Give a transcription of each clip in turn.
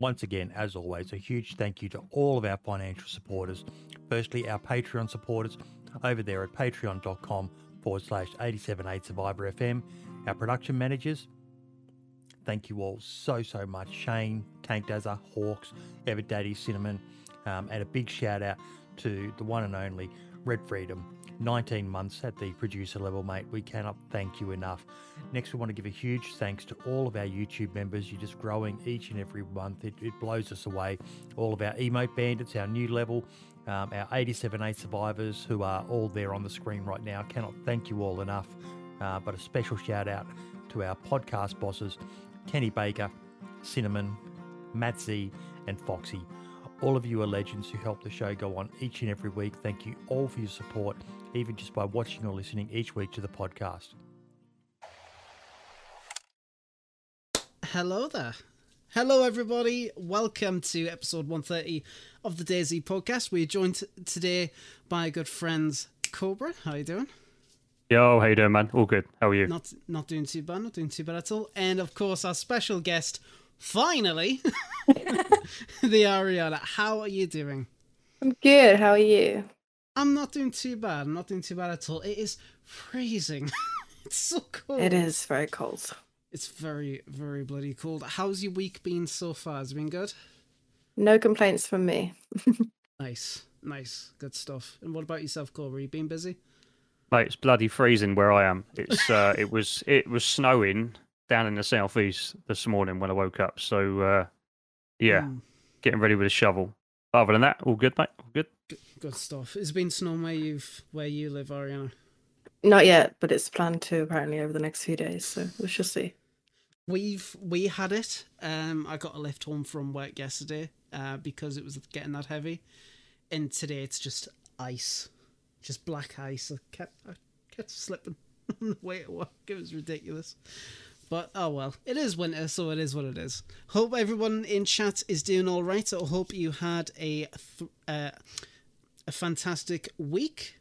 Once again, as always, a huge thank you to all of our financial supporters. Firstly, our Patreon supporters over there at patreon.com forward slash 878 Survivor FM. Our production managers, thank you all so, so much. Shane, Tank Dazza, Hawks, Ever Daddy, Cinnamon, um, and a big shout out to the one and only Red Freedom. 19 months at the producer level, mate. We cannot thank you enough. Next, we want to give a huge thanks to all of our YouTube members. You're just growing each and every month. It, it blows us away. All of our emote bandits, our new level, um, our 87A survivors who are all there on the screen right now. Cannot thank you all enough. Uh, but a special shout out to our podcast bosses, Kenny Baker, Cinnamon, Matt Z, and Foxy. All of you are legends who help the show go on each and every week. Thank you all for your support, even just by watching or listening each week to the podcast. Hello there. Hello, everybody. Welcome to episode 130 of the DayZ podcast. We're joined today by good friends Cobra. How you doing? Yo, how you doing, man? All good. How are you? Not not doing too bad. Not doing too bad at all. And of course, our special guest, finally, the Ariana. How are you doing? I'm good. How are you? I'm not doing too bad. I'm not doing too bad at all. It is freezing. it's so cold. It is very cold. It's very, very bloody cold. How's your week been so far? Has it been good? No complaints from me. Nice, nice, good stuff. And what about yourself, Cobra? You been busy? Mate, it's bloody freezing where I am. It's uh, it was it was snowing down in the southeast this morning when I woke up. So uh, yeah, Hmm, getting ready with a shovel. Other than that, all good, mate. All good. good, good stuff. Has it been snowing where you've where you live, Ariana? Not yet, but it's planned to apparently over the next few days. So we shall see. We've we had it. Um, I got a lift home from work yesterday, uh, because it was getting that heavy, and today it's just ice, just black ice. I kept I kept slipping on the way to work. It was ridiculous. But oh well, it is winter, so it is what it is. Hope everyone in chat is doing all right. I hope you had a th- uh, a fantastic week.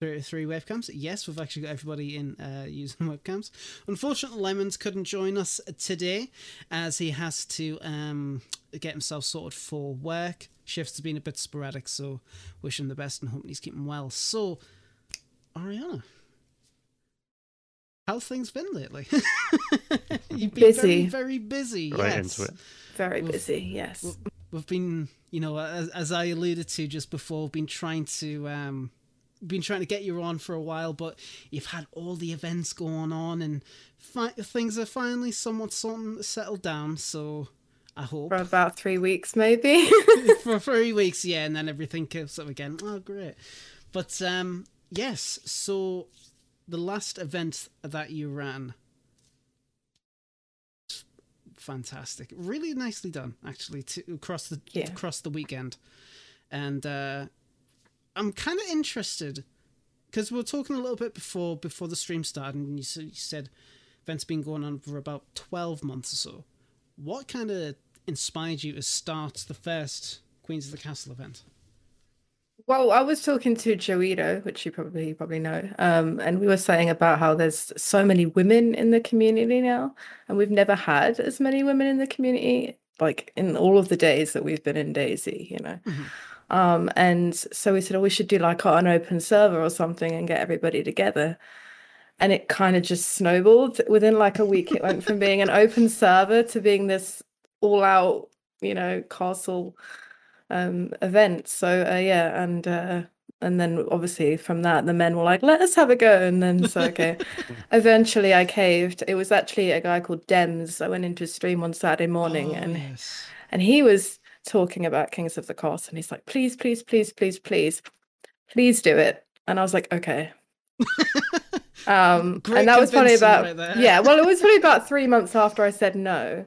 Three, webcams. Yes, we've actually got everybody in uh, using webcams. Unfortunately, Lemons couldn't join us today as he has to um, get himself sorted for work. Shifts have been a bit sporadic, so wish him the best and hoping he's keeping well. So, Ariana, how things been lately? You've been Busy. very, very busy. Right yes. into it. Very Oof. busy. Yes. Well- we've been you know as, as i alluded to just before been trying to um been trying to get you on for a while but you've had all the events going on and fi- things are finally somewhat something settled down so i hope For about three weeks, maybe. for three weeks yeah and then everything kicks up again oh great but um yes so the last event that you ran. Fantastic. Really nicely done actually to across the Yeah. across the weekend. And uh i'm kind of interested because we were talking a little bit before before the stream started and you, you said events been going on for about 12 months or so. What kind of inspired you to start the first queens of the castle event well, I was talking to Joito, which you probably you probably know, um, and we were saying about how there's so many women in the community now, and we've never had as many women in the community, like in all of the days that we've been in DayZ, you know. Mhm. Um, and so we said, oh, we should do like an open server or something and get everybody together. And it kind of just snowballed. Within like a week, it went from being an open server to being this all out, you know, castle um event. So uh, yeah, and uh and then obviously from that the men were like, let us have a go. And then so okay. Eventually I caved. It was actually a guy called Dems. I went into his stream on Saturday morning Oh, and yes. and he was talking about Kings of the Cost, and he's like, please, please, please, please, please, please do it. And I was like, okay. Um, Great and that was probably about right yeah. Well, it was probably about three months after I said no.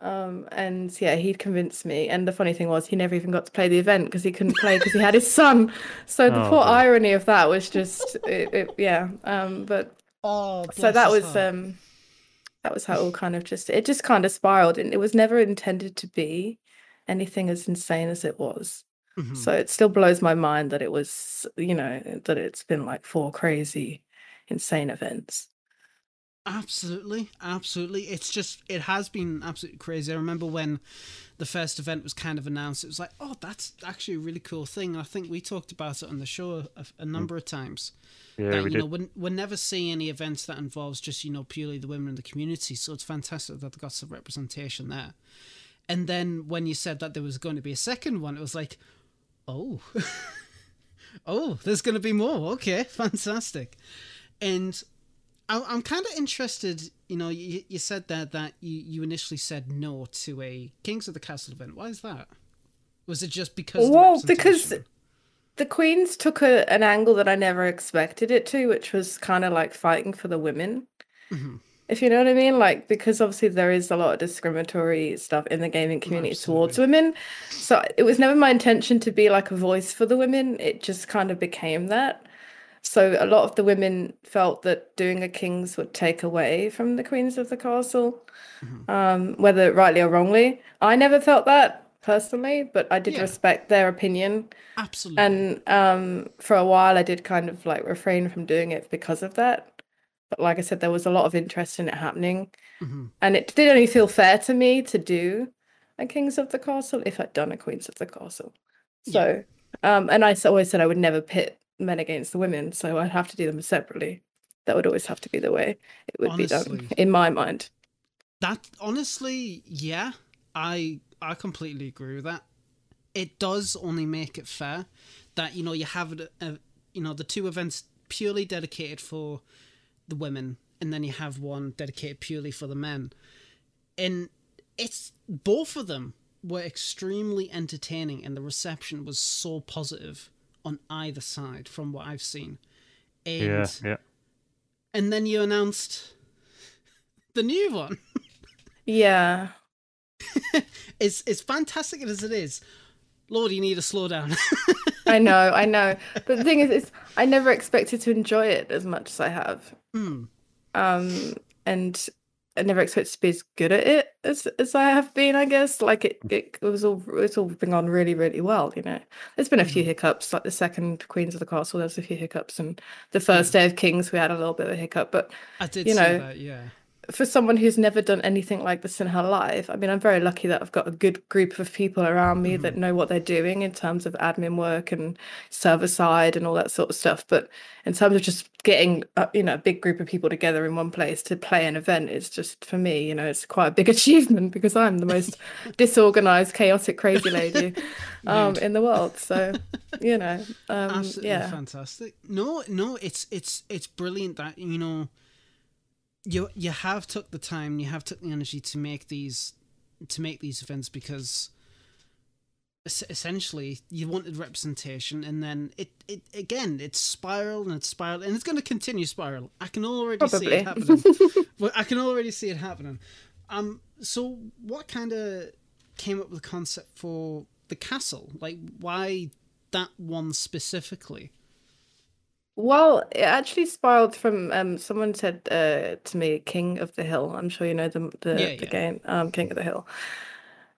Um, and yeah, he convinced me. And the funny thing was, he never even got to play the event because he couldn't play because he had his son. So the Oh, poor dear. irony of that was just, it, it, yeah. Um, but oh so that was heart. um that was how it all kind of just it just kind of spiraled and it was never intended to be anything as insane as it was Mhm. so it still blows my mind that it was you know that it's been like four crazy insane events Absolutely, absolutely. It's just it has been absolutely crazy. I remember when the first event was kind of announced. It was like, oh, that's actually a really cool thing. And I think we talked about it on the show a, a mm. number of times. Yeah, that, we you know, did. we're, we'll never seeing any events that involves just you know purely the women in the community. So it's fantastic that they've got some representation there. And then when you said that there was going to be a second one, it was like, oh, oh, there's going to be more. Okay, fantastic. And I, I'm kind of interested. You know, you, you said that that you, you initially said no to a Kings of the Castle event. Why is that? Was it just because? Well, because the Queens took a, an angle that I never expected it to, which was kind of like fighting for the women. Mhm. If you know what I mean, like because obviously there is a lot of discriminatory stuff in the gaming community towards women. So it was never my intention to be like a voice for the women. It just kind of became that. So a lot of the women felt that doing a kings would take away from the queens of the castle, um, whether rightly or wrongly. I never felt that personally, but I did Yeah. respect their opinion. absolutely. And um, for a while, I did kind of like refrain from doing it because of that. But like I said, there was a lot of interest in it happening. Mhm. And it did only feel fair to me to do a Kings of the Castle if I'd done a Queens of the Castle. Yeah. So, um, and I always said I would never pit men against the women, so I'd have to do them separately. That would always have to be the way it would be done in my mind. That honestly, yeah, I I completely agree with that. It does only make it fair that you know you have it, uh, you know the two events purely dedicated for the women, and then you have one dedicated purely for the men, and it's both of them were extremely entertaining, and the reception was so positive on either side from what I've seen. And Yeah, yeah. and then you announced the new one. Yeah. It's it's fantastic as it is. Lord, you need to slow down. I know, I know. But the thing is, is I never expected to enjoy it as much as I have. Hmm. Um, and I never expected to be as good at it as as I have been. I guess like it, it, it was all it's all been on really, really well. You know, there's been a few mm. hiccups. Like the second Queens of the Castle, there was a few hiccups, and the first day of Kings, we had a little bit of a hiccup. But I did You know, that, yeah. For someone who's never done anything like this in her life, I mean, I'm very lucky that I've got a good group of people around me that know what they're doing in terms of admin work and server side and all that sort of stuff. But in terms of just getting, uh, you know, a big group of people together in one place to play an event, it's just for me, you know, it's quite a big achievement because I'm the most disorganized, chaotic, crazy lady um, in the world. So, you know, um, Absolutely yeah. fantastic. No, no, it's it's it's brilliant that you know you you have took the time, you have took the energy to make these to make these events because essentially you wanted representation and then it, it again it's spiraled and it's spiraled and it's going to continue spiral. I can already see it happening. Well, i can already see it happening. Um so what kind of came up with the concept for the castle? Like why that one specifically Well, it actually spiraled from um someone said uh to me King of the Hill. I'm sure you know the the, Yeah, the yeah. game um King of the Hill.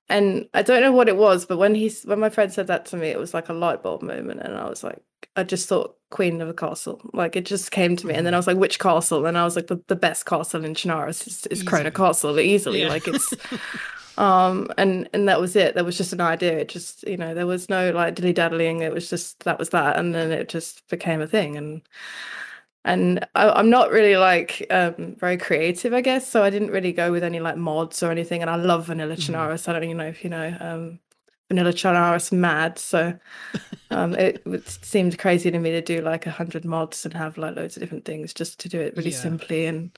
And I don't know what it was, but when he's when my friend said that to me, it was like a light bulb moment and I was like I just thought Queen of a Castle. Like it just came to me and then I was like which castle? And I was like the, the best castle in Chernarus is, is Krona Castle easily. Yeah. Like it's um and and that was it. That was just an idea. It just you know there was no like dilly daddling it was just that was that. And then it just became a thing. And and I, i'm not really like um very creative i guess. So i didn't really go with any like mods or anything. And i love vanilla Mhm. i don't even know if you know um vanilla Chernarus mad. So um it, it seemed crazy to me to do like a hundred mods and have like loads of different things just to do it really Yeah. simply. And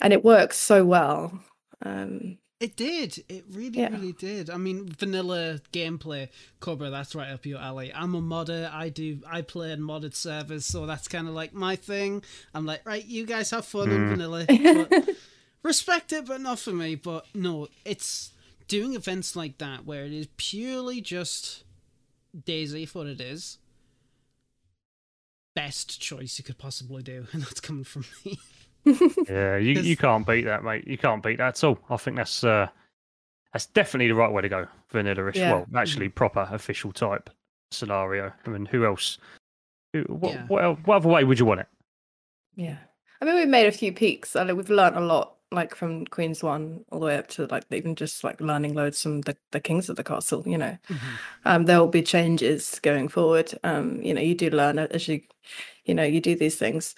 and it works so well. Um It did. It really, Yeah. really did. I mean, vanilla gameplay, Cobra. That's right up your alley. I'm a modder. I do. I play in modded servers, so that's kind of like my thing. I'm like, right, you guys have fun on hmm. vanilla, but respect it, but not for me. But no, it's doing events like that where it is purely just DayZ for what it is. Best choice you could possibly do, and that's coming from me. Yeah, you, you can't beat that, mate. You can't beat that at all. I think that's uh, that's definitely the right way to go. Vanilla-ish. Yeah. Well, actually, proper official type scenario. I mean, who else? Who, what, Yeah. what, what other way would you want it? Yeah. I mean, we've made a few peaks. and We've learned a lot, like from Queen's One all the way up to like even just like learning loads from the, the kings of the castle. You know, Mhm. um, there will be changes going forward. Um, you know, you do learn as you, you know, you do these things.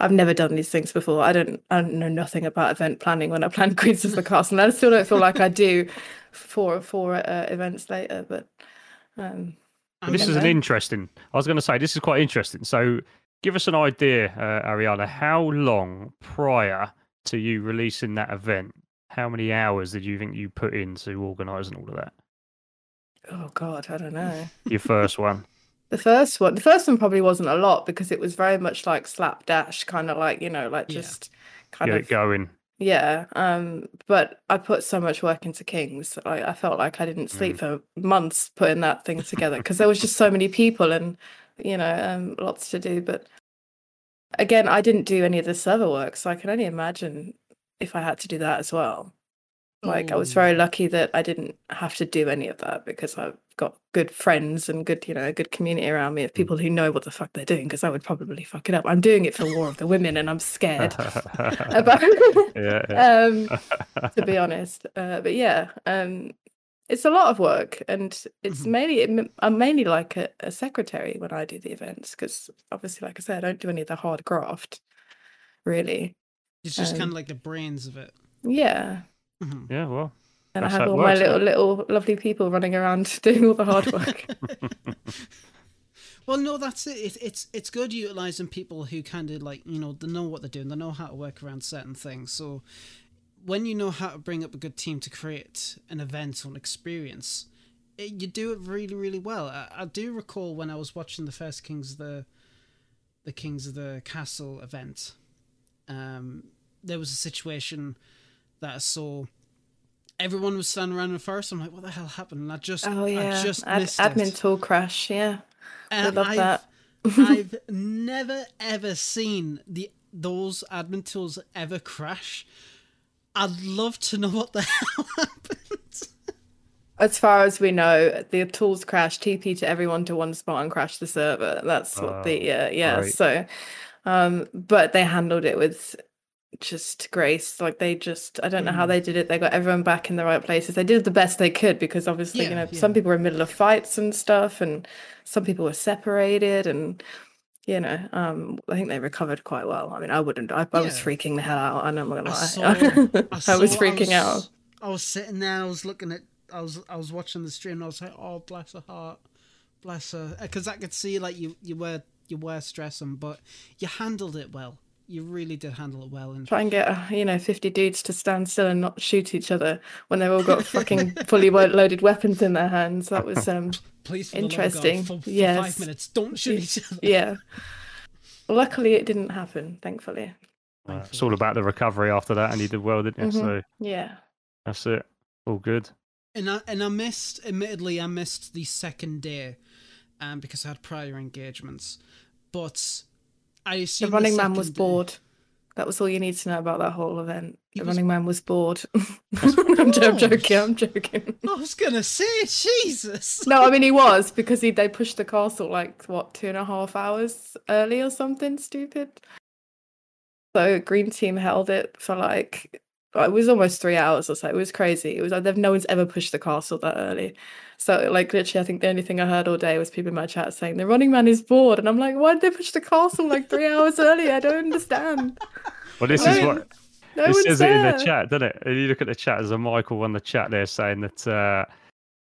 I've never done these things before. I don't, I don't know nothing about event planning when I plan Queens of the Castle, and I still don't feel like I do for for uh, events later. But um, this is an interesting. I was going to say this is quite interesting. So, give us an idea, uh, Ariana. How long prior to you releasing that event? How many hours did you think you put into organising all of that? oh god, I don't know. Your first one. The first one, the first one probably wasn't a lot because it was very much like slapdash, kind of like you know, like Yeah. just kind Get of it going. yeah. Um, but I put so much work into Kings. I, I felt like I didn't sleep for months putting that thing together because there was just so many people and you know, um, lots to do. But again, I didn't do any of the server work, so I can only imagine if I had to do that as well. Like I was very Oh. lucky that I didn't have to do any of that because I've got good friends and good, you know, a good community around me of people who know what the fuck they're doing because I would probably fuck it up. I'm doing it for War of the Women and I'm scared about yeah, yeah. um to be honest. Uh, but yeah, um it's a lot of work and it's Mhm. mainly I'm mainly like a, a secretary when I do the events because obviously like I said I don't do any of the hard graft really. It's just kind Um, of like the brains of it. Yeah. Mhm. yeah, well, And I how have it all my little little lovely people running around doing all the hard work. Well, no, that's it. it. It's it's good utilizing people who kind of like you know they know what they're doing. They know how to work around certain things. So when you know how to bring up a good team to create an event or an experience, it, you do it really really well. I, I do recall when I was watching the first Kings of the the Kings of the Castle event. Um, there was a situation that I saw. Everyone was standing around at first. I'm like, what the hell happened? And I just, oh yeah. I just Ad- missed admin it. tool crash, yeah. And love I've, that. I've never ever seen the those admin tools ever crash. I'd love to know what the hell happened. As far as we know, the tools crash, TP to everyone to one spot and crash the server. That's what the uh, yeah. great. So, um, but they handled it with just grace. Like they just, I don't know how Mm. they did it. They got everyone back in the right places. They did the best they could because obviously, you Yeah, know, some people were in the middle of fights and stuff, and some people were separated and. You know, um, I think they recovered quite well. I mean, I wouldn't. I, I was freaking the hell out. I'm not gonna I lie. saw, I, I, was freaking out. was- I was sitting there. I was looking at. I was. I was watching the stream. and I was like, "Oh, bless her heart, bless her," because I could see like you. You were. You were stressing, but you handled it well. You really did handle it well. And try and get uh, you know 50 dudes to stand still and not shoot each other when they've all got fucking fully loaded weapons in their hands that was um please, for the love of God, Interesting. for, for Yes. five minutes, don't shoot each other. yeah luckily it didn't happen thankfully Uh, it's all about the recovery after that, and you did well, didn't you? Mhm. So yeah that's it. All good. And I and I missed, admittedly, I missed the second day, um, because I had prior engagements. But I the assume running man was day- bored. That was all you need to know about that whole event. He the was- running man was bored. I'm joking i'm joking. I was gonna say, Jesus. no i mean he was because he they pushed the castle like what two and a half hours early or something stupid? So green team held it for like it was almost three hours or so. It was crazy. It was like no one's ever pushed the castle that early so like literally i think the only thing i heard all day was people in my chat saying the running man is bored and i'm like why did they push the castle like three hours early i don't understand Well, this is what no it one's says it in the chat, doesn't it? And you look at the chat. There's a Michael on the chat there saying that. Uh,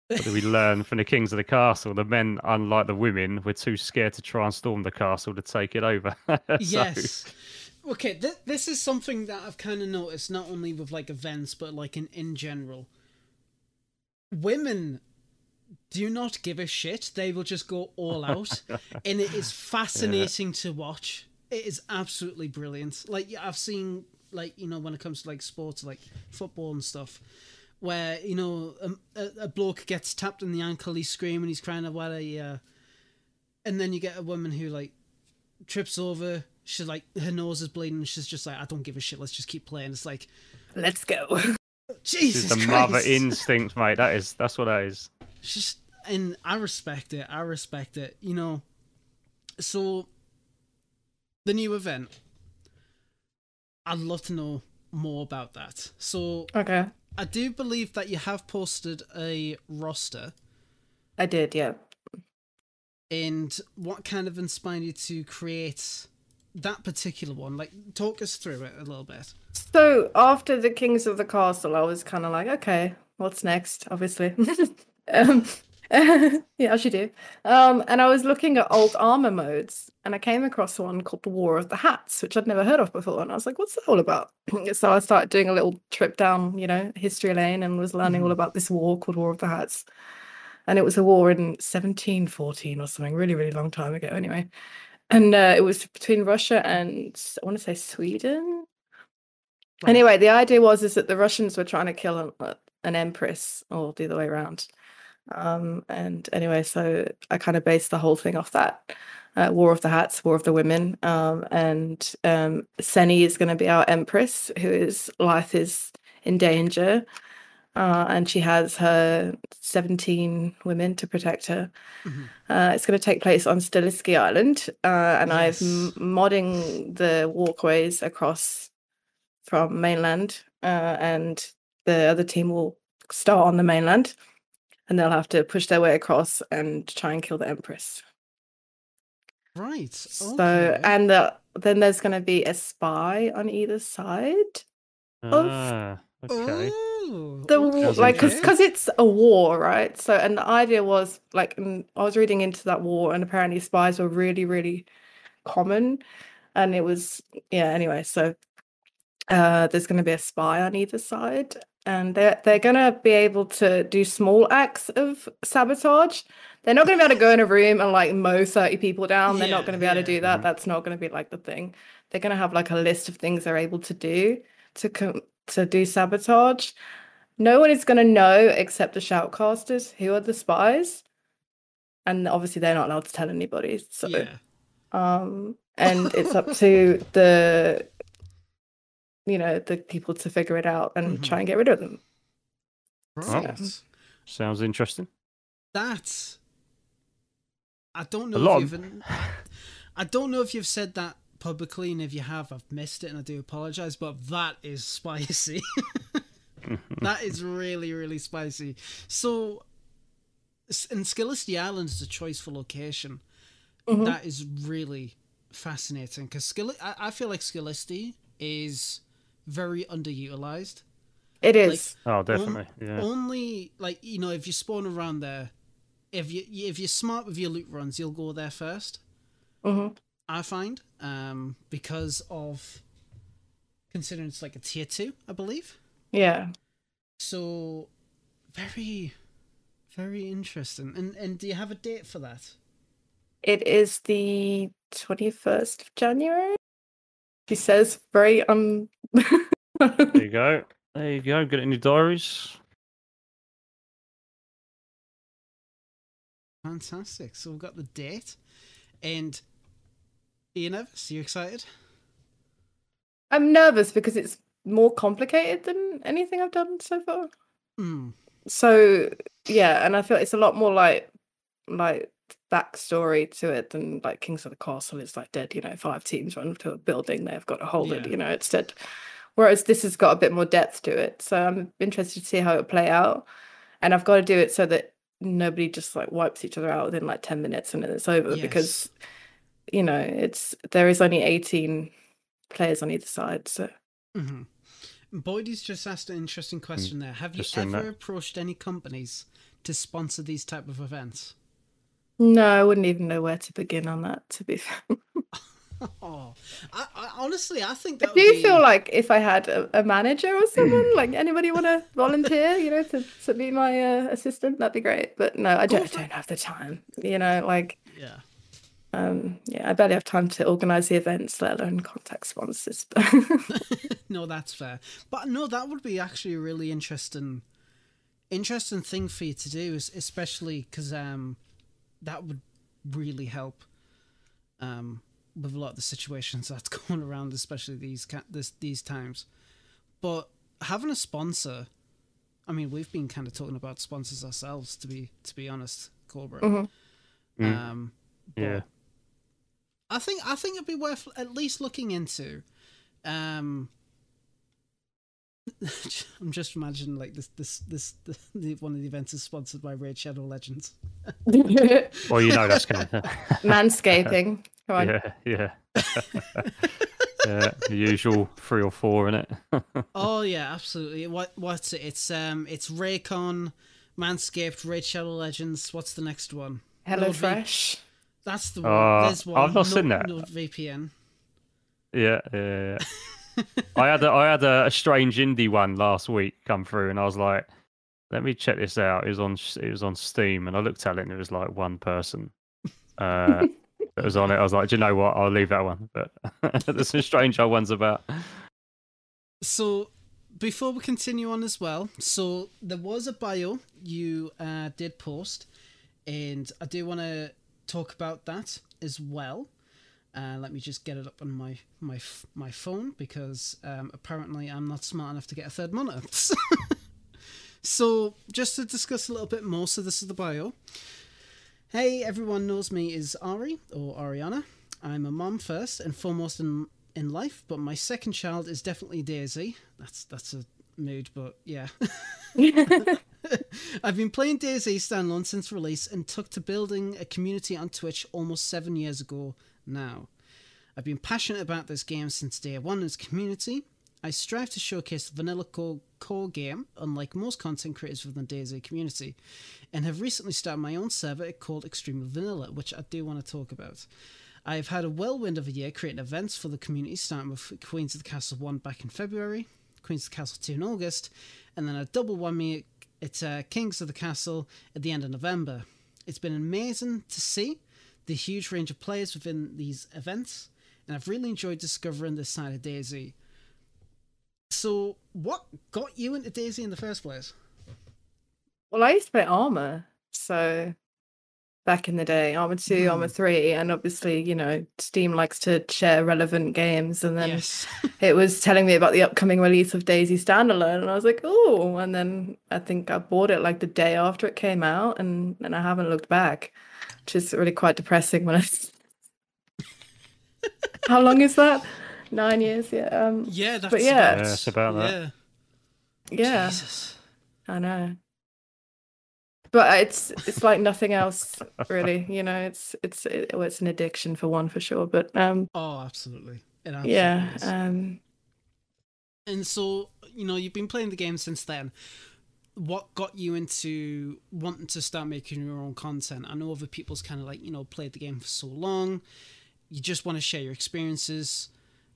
what do we learn from the kings of the castle? The men, unlike the women, were too scared to try and storm the castle to take it over. So- Yes. Okay, th- this is something that I've kind of noticed not only with like events but like in in general. Women do not give a shit. They will just go all out, and it is fascinating to watch. It is absolutely brilliant. Like I've seen like you know when it comes to like sports like football and stuff. Where you know a, a, a bloke gets tapped in the ankle, he's screaming, he's crying about a, uh, and then you get a woman who like trips over. She's like her nose is bleeding. She's just like, I don't give a shit. Let's just keep playing. It's like let's go Jesus It's the Christ. mother instinct, mate. That is that's what that is. Just and I respect it. I respect it. You know. So the new event. I'd love to know more about that. So Okay. I do believe that you have posted a roster, I did, yeah. and what kind of inspired you to create that particular one? Like, talk us through it a little bit. So after the Kings of the Castle, I was kind of like, okay, what's next? Obviously. um, yeah, as you do. Um, and I was looking at old Arma modes, and I came across one called the War of the Hats, which I'd never heard of before. And I was like, what's that all about? so I started doing a little trip down, you know, history lane, and was learning all about this war called War of the Hats. And it was a war in 1714 or something, really, really long time ago, anyway. And uh, it was between Russia and I want to say Sweden. Anyway, the idea was is that the Russians were trying to kill an, an empress, or the other way around. Um, and anyway, so I kind of based the whole thing off that uh, War of the Hats, War of the Women. Um, and um, Seni is going to be our empress, whose life is in danger. Uh, and she has her 17 women to protect her. Mhm. Uh, it's going to take place on Skalisty Island. Uh, and I'm modding the walkways across from mainland. Uh, and the other team will start on the mainland. And they'll have to push their way across and try and kill the Empress. Right. So, okay. and the, then there's going to be a spy on either side. Of- Ah, okay. Oh, the war, like because interesting. it's a war right so and the idea was like i was reading into that war and apparently spies were really really common and it was yeah anyway so uh there's going to be a spy on either side and they're they're going to be able to do small acts of sabotage they're not going to be able to go in a room and like mow 30 people down they're Yeah, not going to be able yeah. to do that Mhm. that's not going to be like the thing they're going to have like a list of things they're able to do to com- to do sabotage no one is going to know except the shoutcasters who are the spies and obviously they're not allowed to tell anybody so yeah. um and it's up to the you know the people to figure it out and Mhm. try and get rid of them Right. Sounds interesting. That I don't A know lot if of- you've I don't know if you've said that publicly and if you have I've missed it and I do apologize but that is spicy. that is really really spicy. So s- and Skalisty Island is a choice for location. Mhm. That is really fascinating because Skill I, I feel like Skalisty is very underutilized. it is Oh, definitely. Yeah. Only like you know, if you spawn around there, if you if you're smart with your loot runs, you'll go there first. Mhm. I find, um, because of considering it's like a tier two, I believe. yeah So very, very interesting. And and do you have a date for that? it is the 21st of january he says very um There you go. There you go. Get it in your diaries. Fantastic. So we've got the date, and Ian Evans, you excited? i'm nervous because it's more complicated than anything i've done so far Hmm. so yeah and i feel it's a lot more like like backstory to it than like kings of the castle is like dead you know five teams run to a building they've got to hold it you know it's dead whereas this has got a bit more depth to it so i'm interested to see how it play out and i've got to do it so that nobody just like wipes each other out within like 10 minutes and then it's over because you know it's there is only 18 players on either side so Mm-hmm. Boydie's just asked an interesting question there. Have you just doing ever that. approached any companies to sponsor these type of events? no i wouldn't even know where to begin on that to be fair Oh, I, I honestly, I think I that do would be, feel like if I had a, a manager or someone, like anybody want to volunteer, you know, to, to be my uh, assistant, that'd be great. But no, I don't, that- don't have the time. You know, like, yeah. um, yeah, I barely have time to organise the events, let alone contact sponsors. no, that's fair. But no, that would be actually a really interesting, interesting thing for you to do, es- especially because um, that would really help, um, with a lot of the situations that's going around, especially these ca- this these times. But having a sponsor, I mean, we've been kind of talking about sponsors ourselves, to be to be honest, Cobra. Mhm. Mm. Um, Yeah. I think I think it'd be worth at least looking into. Um, I'm just imagining like this this this the, the, one of the events is sponsored by Raid Shadow Legends. Well, you know that's gonna. Manscaping. Come on. yeah, yeah. yeah, the usual three or four in it. Oh yeah, absolutely. What what's it? It's um it's Raycon, Manscaped, Raid Shadow Legends. What's the next one? Hello Nord V- Fresh. That's the one. Uh, There's one. I've not seen that. Nord VPN. yeah, yeah. yeah. I had a, I had a, a strange indie one last week come through, and I was like, "Let me check this out." It was on it was on Steam, and I looked at it, and it was like one person uh, that was on it. I was like, "Do you know what? I'll leave that one." But there's some strange old ones about. So before we continue on as well, so there was a bio you uh, did post, and I do want to talk about that as well. Uh, let me just get it up on my my my phone because um, apparently I'm not smart enough to get a third monitor. so just to discuss a little bit more, so this is the bio. Hey, everyone knows me as Ari or Ariana. I'm a mom first and foremost in in life, but my second child is definitely DayZ. That's that's a mood, but yeah. I've been playing DayZ standalone since release and took to building a community on Twitch almost seven years ago now. I've been passionate about this game since day one as community. I strive to showcase the vanilla core, core game, unlike most content creators within the DayZ community, and have recently started my own server called Extreme Vanilla, which I do want to talk about. I've had a whirlwind of a year creating events for the community, starting with Queens of the Castle 1 back in February, Queens of the Castle 2 in August, and then a double whammy at uh, Kings of the Castle at the end of November. It's been amazing to see the huge range of players within these events, and I've really enjoyed discovering this side of DayZ. So, what got you into DayZ in the first place? Well, I used to play Arma, so back in the day, Arma 2, hmm. Arma 3, and obviously, you know, Steam likes to share relevant games. And then yes. it was telling me about the upcoming release of DayZ Standalone, and I was like, oh. And then I think I bought it like the day after it came out, and, and I haven't looked back, which is really quite depressing when I. How long is that? Nine years, yeah. Um, yeah, that's yeah. about, Yeah, it's about that. Yeah. yeah. Jesus. I know. But it's it's like nothing else, really. You know, it's it's it, well, it's an addiction for one for sure. But um, Oh, absolutely. It absolutely yeah, is. um, And so, you know, you've been playing the game since then. What got you into wanting to start making your own content? I know other people's kind of like, you know, played the game for so long. You just want to share your experiences.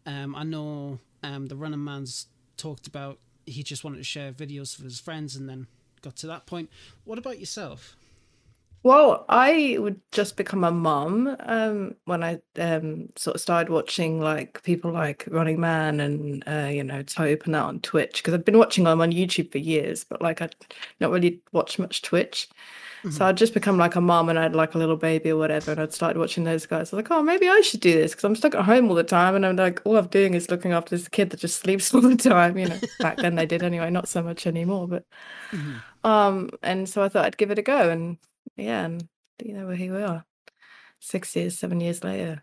Um, I know um, the Running Man's talked about he just wanted to share videos with his friends and then got to that point. What about yourself? well, I would just become a mum um when I um sort of started watching like people like Running Man and uh, you know Tope and that on Twitch because I've been watching them on YouTube for years, but like I'd not really watched much Twitch. So I'd just become like a mom and I had like a little baby or whatever, and I'd started watching those guys. I was like, oh, maybe I should do this because I'm stuck at home all the time, and I'm like, all I'm doing is looking after this kid that just sleeps all the time. You know, back then they did anyway, not so much anymore. But Mhm. um, and so I thought I'd give it a go, and yeah, and you know, here we are, six years, seven years later.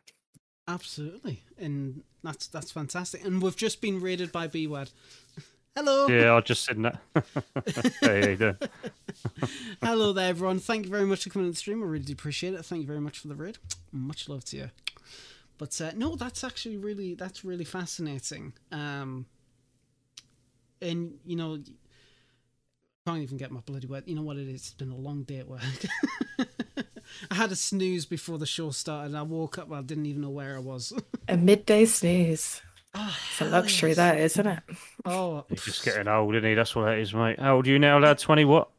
Absolutely. And that's that's fantastic. And we've just been raided by B Word. Hello. Yeah, I just said that. hey, how you doing? Hello there, everyone. Thank you very much for coming to the stream. I really do appreciate it. Thank you very much for the raid. Much love to you. But uh, no, that's actually really that's really fascinating. Um, and you know, I can't even get my bloody word. You know what it is? It's been a long day at work. I had a snooze before the show started. And I woke up. I didn't even know where I was. A midday snooze. Oh, It's a luxury, that isn't it? Oh, He's just getting old, isn't he? That's what that is, mate. How old are you now, lad? 20 what?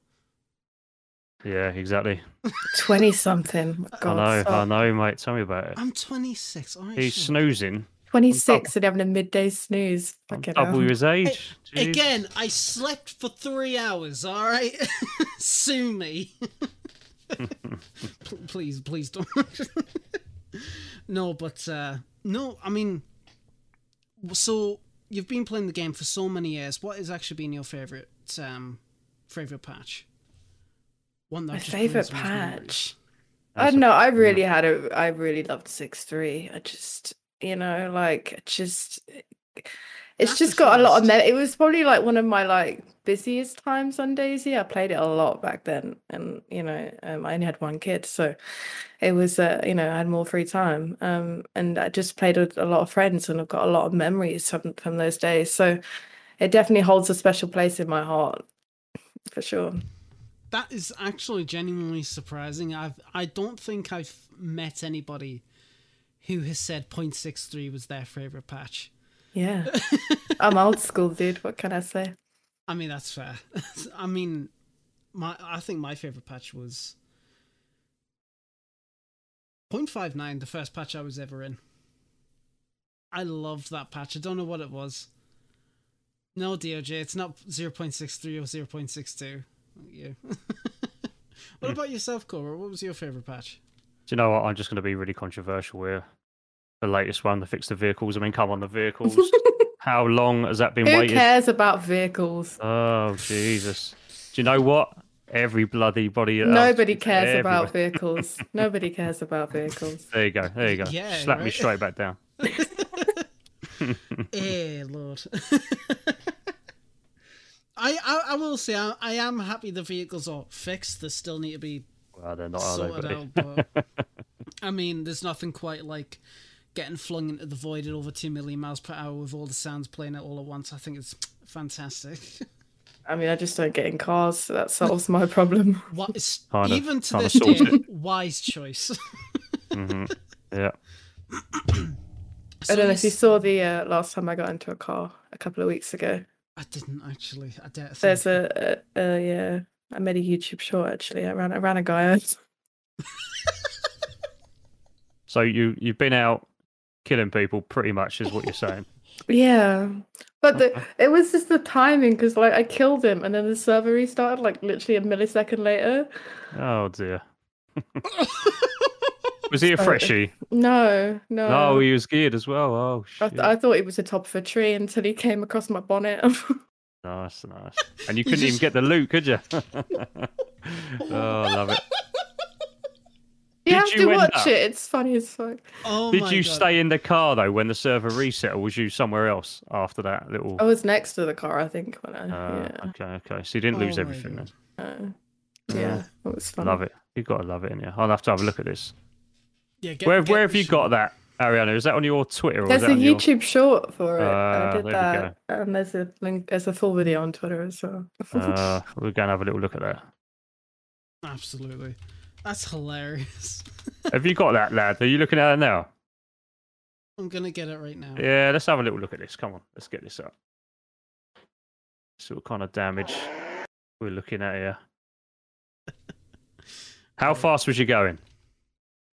Yeah, exactly. Twenty something. God, I know, I know, mate. Tell me about it. I'm 26. All right, He's sure. snoozing. 26 and having a midday snooze. I'm Fucking double hell. his age. Jeez. Again, I slept for three hours, alright? Sue me. P- please, please don't. no, but, uh, no, I mean, so you've been playing the game for so many years. What has actually been your favourite, um, favourite patch? One that My just favorite brings most memories. patch. I don't know. I really had a. I really loved six three. I just, you know, like just It's That's just got a lot of. Me- it was probably like one of my like busiest times on DayZ. I played it a lot back then, and you know, um, I only had one kid, so it was uh, you know I had more free time. Um, and I just played with a lot of friends, and I've got a lot of memories from from those days. So it definitely holds a special place in my heart, for sure. That is actually genuinely surprising. I've I don't think I've met anybody who has said 0.63 was their favorite patch. Yeah, I'm old school, dude. What can I say? I mean, that's fair. I mean, my I think my favorite patch was 0.59, the first patch I was ever in. I loved that patch. I don't know what it was. No, DOJ, it's not 0.63 or 0.62. You. what hmm. about yourself, Cobra? What was your favorite patch? Do you know what? I'm just going to be really controversial here. The latest one to fix the vehicles. I mean, come on, the vehicles. How long has that been waiting? Who waiting? cares about vehicles? Oh Jesus! Do you know what? Every bloody body. uh, Nobody it's cares about vehicles. Nobody cares about vehicles. There you go. There you go. Yeah, Slap me straight back down. Eh, Lord. I, I I will say I, I am happy the vehicles are fixed. They still need to be Well, they're not, are they? sorted out. But I mean, there's nothing quite like getting flung into the void at over two million miles per hour with all the sounds playing it all at once. I think it's fantastic. I mean, I just don't get in cars, so that solves my problem. What is Kind of- even to this day it. wise choice. hmm Yeah. I don't know if you saw the uh, last time I got into a car a couple of weeks ago. I didn't actually. I dare There's think. a, a, a yeah. I made a YouTube short actually. I ran I ran a guy over. So you you've been out killing people, pretty much, is what you're saying. Yeah, but the it was just the timing because like I killed him and then the server restarted like literally a millisecond later. Oh dear. Was he a freshie? No, no. No, he was geared as well. Oh I, shit! th- I thought he was the top of a tree until he came across my bonnet. Nice, nice. And you couldn't even get the loot, could you? oh, I love it. You Did have you to watch up- it. It's funny as fuck. oh Did my you God. stay in the car though when the server reset, or was you somewhere else after that little? I was next to the car, I think. When I Uh, yeah, Okay, okay. So you didn't lose Oh my everything God. then. uh, yeah, it was fun. Love it. You've got to love it, in you. I'll have to have a look at this. Yeah, get, where get where have you shit. got that, Ariana? Is that on your Twitter or There's is a that on your... YouTube short for it. Ah, I did there we that, and there's a link. There's a full video on Twitter as well. Uh, we're going to have a little look at that. Absolutely. That's hilarious. Have you got that, lad? Are you looking at it now? I'm gonna get it right now. Yeah, let's have a little look at this. Come on, let's get this up. See what kind of damage we're looking at here. How fast was you going?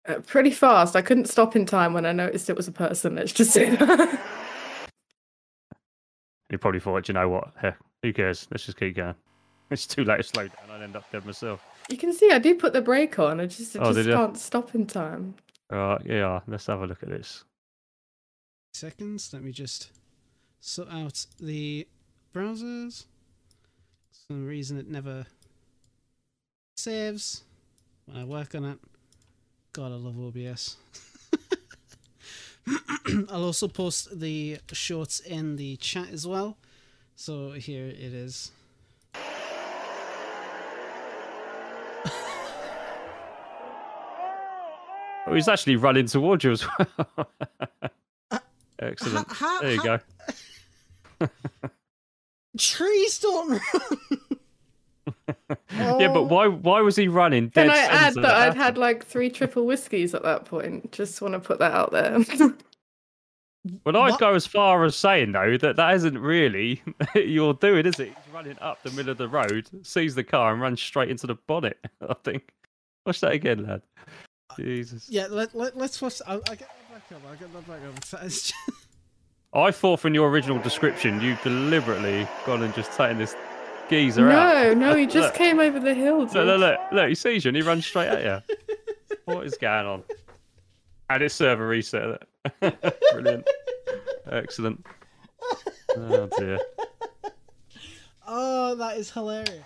Uh, pretty fast. I couldn't stop in time when I noticed it was a person. Let's just say that. You probably thought, you know what? Heck, who cares? Let's just keep going. It's too late to slow down. I'd end up dead myself. you can see I do put the brake on. I just, I Oh, just can't stop in time. All right, yeah, let's have a look at this. Seconds. Let me just sort out the browsers. For some reason it never saves when I work on it. God, I love OBS. I'll also post the shorts in the chat as well. So here it is. Oh, he's actually running towards you as well. Uh, Excellent. how- there you how- go. Trees don't run. Yeah, but oh. why? Why was he running? Can I add centre that I'd had like three triple whiskies at that point? Just want to put that out there. Well, I'd What? go as far as saying though that that isn't really you're doing, is it? He's running up the middle of the road, sees the car, and runs straight into the bonnet. I think. Watch that again, lad. Jesus. yeah, let, let, let's watch. I'll, I'll get that back up. I'll get that back up. It's- it's just- I thought from your original description you deliberately gone and just taken this geezer out. no, no, he just Look. came over the hill. Look, look, look, look, he sees you and he runs straight at you. what is going on? And it's server reset. Brilliant. Excellent. Oh dear. oh, that is hilarious.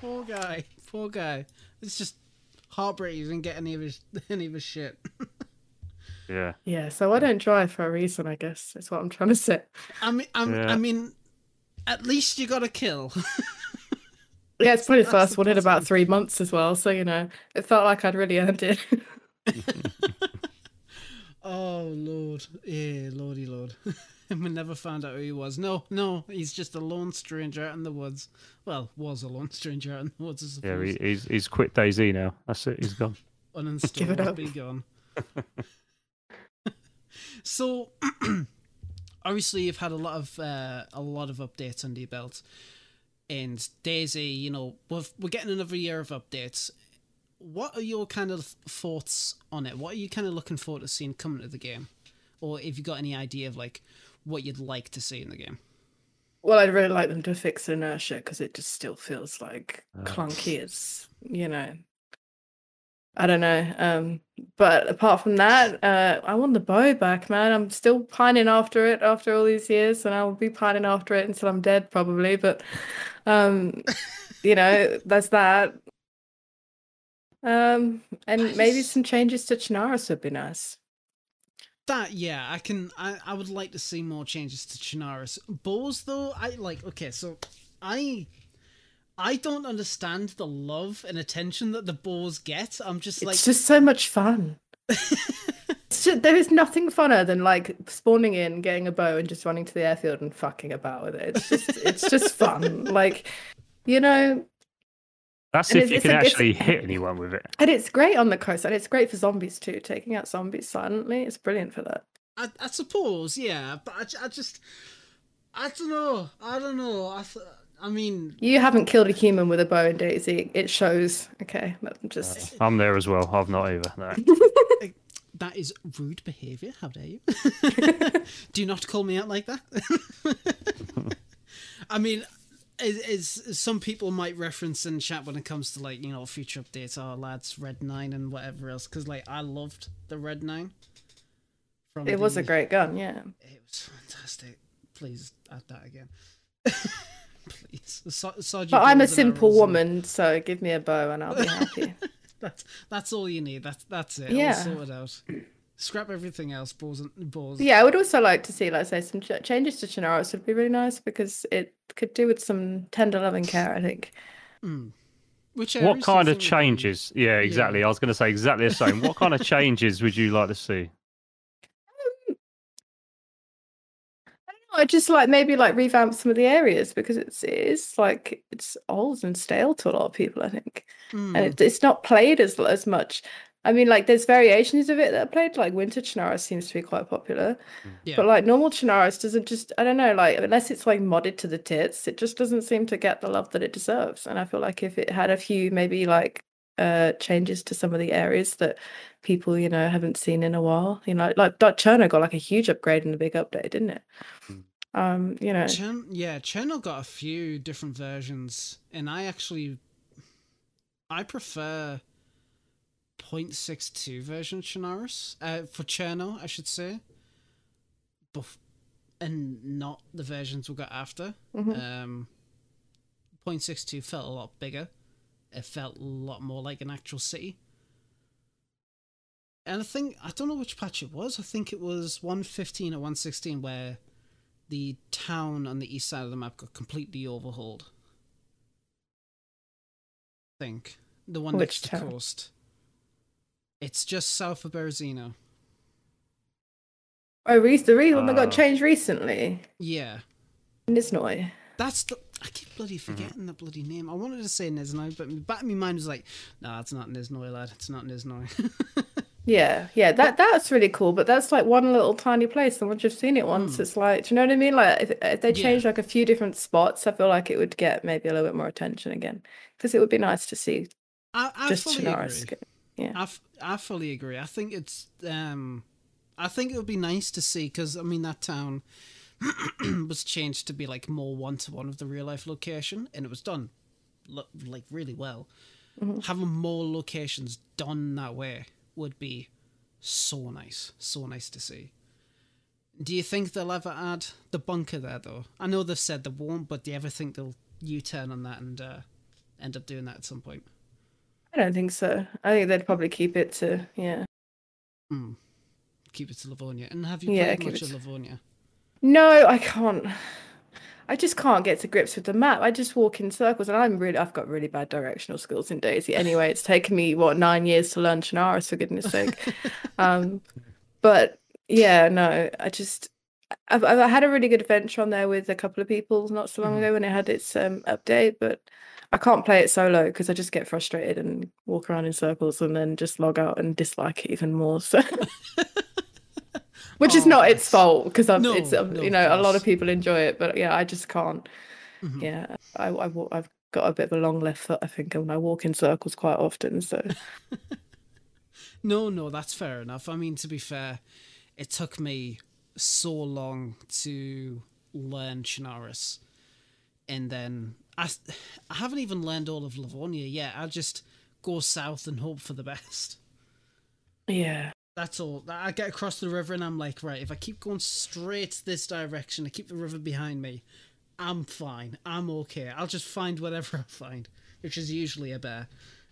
Poor guy. Poor guy. It's just heartbreaking. He didn't get any of his any of his shit. Yeah. Yeah, so I don't drive for a reason, I guess. That's what I'm trying to say. I mean, I'm, Yeah. I mean, at least you got a kill. Yeah, it's probably the first the one in about three months as well. So, you know, it felt like I'd really earned it. oh lord, yeah, lordy lord. And we never found out who he was. No, no, he's just a lone stranger out in the woods. Well, was a lone stranger out in the woods, I Yeah, he, he's he's quit DayZ now. That's it. He's gone. uninstalled, up. be gone. so, obviously, you've had a lot of uh, a lot of updates under your belt, and DayZ, you know, we're we're getting another year of updates. What are your kind of thoughts on it? What are you kind of looking forward to seeing coming to the game, or if you got any idea of like what you'd like to see in the game? well, I'd really like them to fix inertia because it just still feels like Oh. clunky as, you know. I don't know. Um, but apart from that, uh, I want the bow back, man. I'm still pining after it after all these years, and I'll be pining after it until I'm dead, probably. But, um, you know, there's that. Um, and maybe some changes to Chernarus would be nice. That yeah, I can. I, I would like to see more changes to Chernarus. Bows though, I like. Okay, so I I don't understand the love and attention that the bows get. I'm just like It's just so much fun. It's ju- there is nothing funner than like spawning in, getting a bow, and just running to the airfield and fucking about with it. It's just, it's just fun. Like, you know, That's And if it's- you can a- it's- actually hit anyone with it. and it's great on the coast, and it's great for zombies too. Taking out zombies silently, it's brilliant for that. I, I suppose, yeah, but I, I just, I don't know, I don't know. I, th- I mean, You haven't killed a human with a bow and DayZ. It shows. Okay, I'm just uh, I'm there as well. I've not either. No. that is rude behavior. How dare you? Do not call me out like that. I mean, is, is some people might reference in chat when it comes to like you know future updates. Oh, lads, Red Nine and whatever else. Because like I loved the Red Nine. From it was a great gun. Yeah. It was fantastic. Please add that again. Please. So, Sergeant But I'm a simple woman, so give me a bow and I'll be happy. That's that's all you need. That's that's it. Yeah. All sorted out. Scrap everything else. Balls and balls. Yeah, I would also like to see, like, say, some ch- changes to Chernarus would be really nice because it could do with some tender loving care. I think. Mm. Which What areas do you kind of think would be- changes? Yeah, exactly. I was going to say exactly the same. What kind of changes would you like to see? I don't know. I just like maybe like revamp some of the areas because it's it is like it's old and stale to a lot of people. I think, Mm. and it, it's not played as as much. I mean, like there's variations of it that are played. Like Winter Chernarus seems to be quite popular, yeah. but like normal Chernarus doesn't just. I don't know. Like unless it's like modded to the tits, it just doesn't seem to get the love that it deserves. And I feel like if it had a few maybe like uh changes to some of the areas that people you know haven't seen in a while, you know, like Dot Cherno got like a huge upgrade in the big update, didn't it? Mm. Um, you know, Chen, yeah, Cherno got a few different versions, and I actually, I prefer 0.62 version Chernarus uh, for Cherno, I should say, Bef- and not the versions we got after. Mhm. Um, 0.62 felt a lot bigger. It felt a lot more like an actual city. And I think I don't know which patch it was. I think it was 115 or 116 where the town on the east side of the map got completely overhauled. I think the one Which next to the coast. It's just south of Berezino. oh, Reese, the Reese one that Uh, got changed recently, Yeah, Nisnoy. that's the. I keep bloody forgetting the bloody name. I wanted to say Niznoy, but back in my mind was like, "Nah, it's not Niznoy, lad. It's not Niznoy." Yeah, yeah, that that's really cool. But that's like one little tiny place, and once you've seen it once, Mm. it's like, do you know what I mean? Like if, if they Yeah. change like a few different spots, I feel like it would get maybe a little bit more attention again, because it would be nice to see I, I just fully Chernarus. agree. Get- I, f- I fully agree. I think it's um, I think it would be nice to see because I mean that town was changed to be like more one to one of the real life location, and it was done lo- like really well. Mhm. Having more locations done that way would be so nice, so nice to see. Do you think they'll ever add the bunker there though? I know they've said they won't, but do you ever think they'll U-turn on that and uh, end up doing that at some point? I don't think so. I think they'd probably keep it to yeah. Because keep it to Livonia. And have you Yeah, played much it of to- Livonia? No, I can't. I just can't get to grips with the map. I just walk in circles, and I'm really, I've got really bad directional skills in DayZ. Anyway, it's taken me what nine years to learn Chernarus, for goodness sake. Um, but yeah, no, I just, I've, I've had a really good adventure on there with a couple of people not so long Mhm. ago when it had its um update, but I can't play it solo because I just get frustrated and walk around in circles and then just log out and dislike it even more. So. Which is Oh, not its fault because I'm, No, it's um, no, you know a lot of people enjoy it, but yeah, I just can't. Mhm. Yeah, I, I I've got a bit of a long left foot, I think, and I walk in circles quite often. So No, no, that's fair enough. I mean, to be fair, it took me so long to learn Chernarus. And then I, I haven't even learned all of Livonia yet. I just go south and hope for the best. yeah, That's all. I get across the river and I'm like, right, if I keep going straight this direction, I keep the river behind me, I'm fine. I'm okay. I'll just find whatever I find, which is usually a bear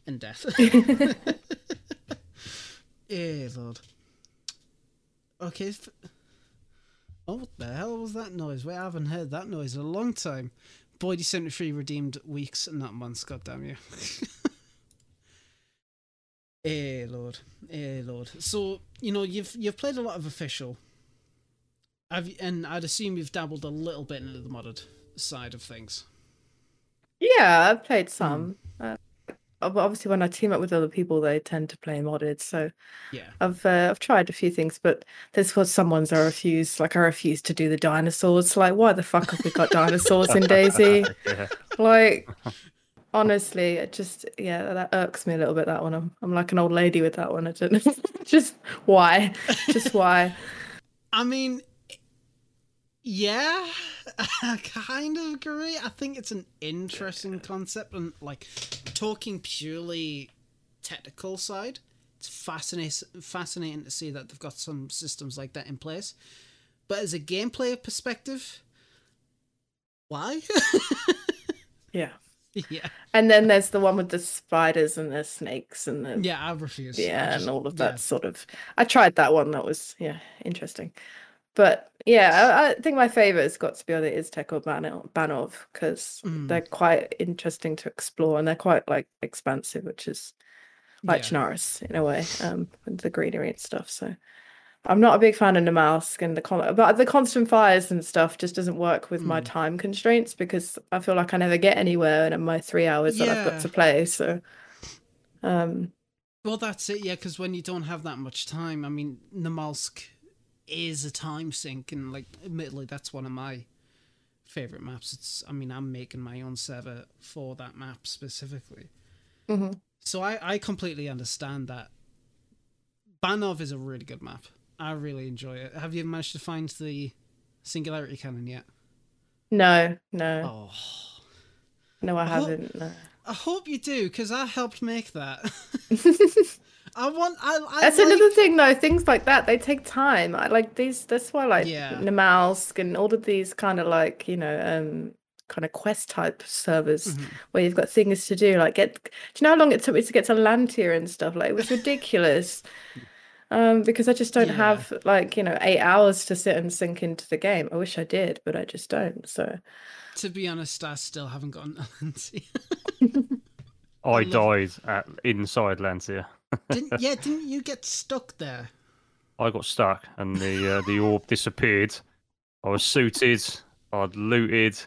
and death. Eh, Lord. Okay. Oh, what the hell was that noise? Wait, I haven't heard that noise in a long time. Boydie 73 redeemed weeks, and not months, God damn you. Eh, Lord. Eh, Lord. So, you know, you've you've played a lot of official. Have you, and I'd assume you've dabbled a little bit into the modded side of things. yeah, I've played some. Uh, ob- obviously, when I team up with other people, they tend to play modded. So Yeah. I've uh, I've tried a few things, but there's was some ones I refuse. Like I refuse to do the dinosaurs. Like why the fuck have we got dinosaurs in DayZ? yeah. Like honestly, it just yeah, that irks me a little bit. That one, I'm I'm like an old lady with that one. I don't know, just why, just why. I mean, yeah, I kind of agree. I think it's an interesting concept, and like talking purely technical side, it's fascinating. Fascinating to see that they've got some systems like that in place. But as a gameplay perspective, why? Yeah. yeah, And then there's the one with the spiders and the snakes and the yeah, I refuse. I yeah, just- and all of yeah. that sort of. I tried that one. That was yeah, interesting. But yeah, I, I think my favorite has got to be either Iztec or Banov Banov because Mm. they're quite interesting to explore and they're quite like expansive, which is like Yeah. Chernarus in a way, um, with the greenery and stuff. So I'm not a big fan of Namalsk and the con- but the constant fires and stuff just doesn't work with my Mm. time constraints because I feel like I never get anywhere and in my three hours that I've got to play. So um Well, that's it, yeah, because when you don't have that much time, I mean, Namalsk is a time sink, and, like, admittedly, that's one of my favorite maps. It's, I mean, I'm making my own server for that map specifically. mhm. So I, I completely understand that. Banov is a really good map. I really enjoy it. Have you managed to find the Singularity Cannon yet? no, no. Oh. No, I I haven't. No. I hope you do, because I helped make that. I want. I, I That's like- another thing, though. Things like that they take time. I like these. That's why, like Yeah. Namalsk and all of these kind of like you know, um, kind of quest type servers Mhm. where you've got things to do. Like get. Do you know how long it took me to get to Lantier and stuff? Like it was ridiculous. um, because I just don't Yeah. have like you know eight hours to sit and sink into the game. I wish I did, but I just don't. So To be honest, I still haven't gotten Lancy. I love- died at inside Lancia. Didn't yeah? Didn't you get stuck there? I got stuck and the uh, the orb disappeared. I was suited, I'd looted,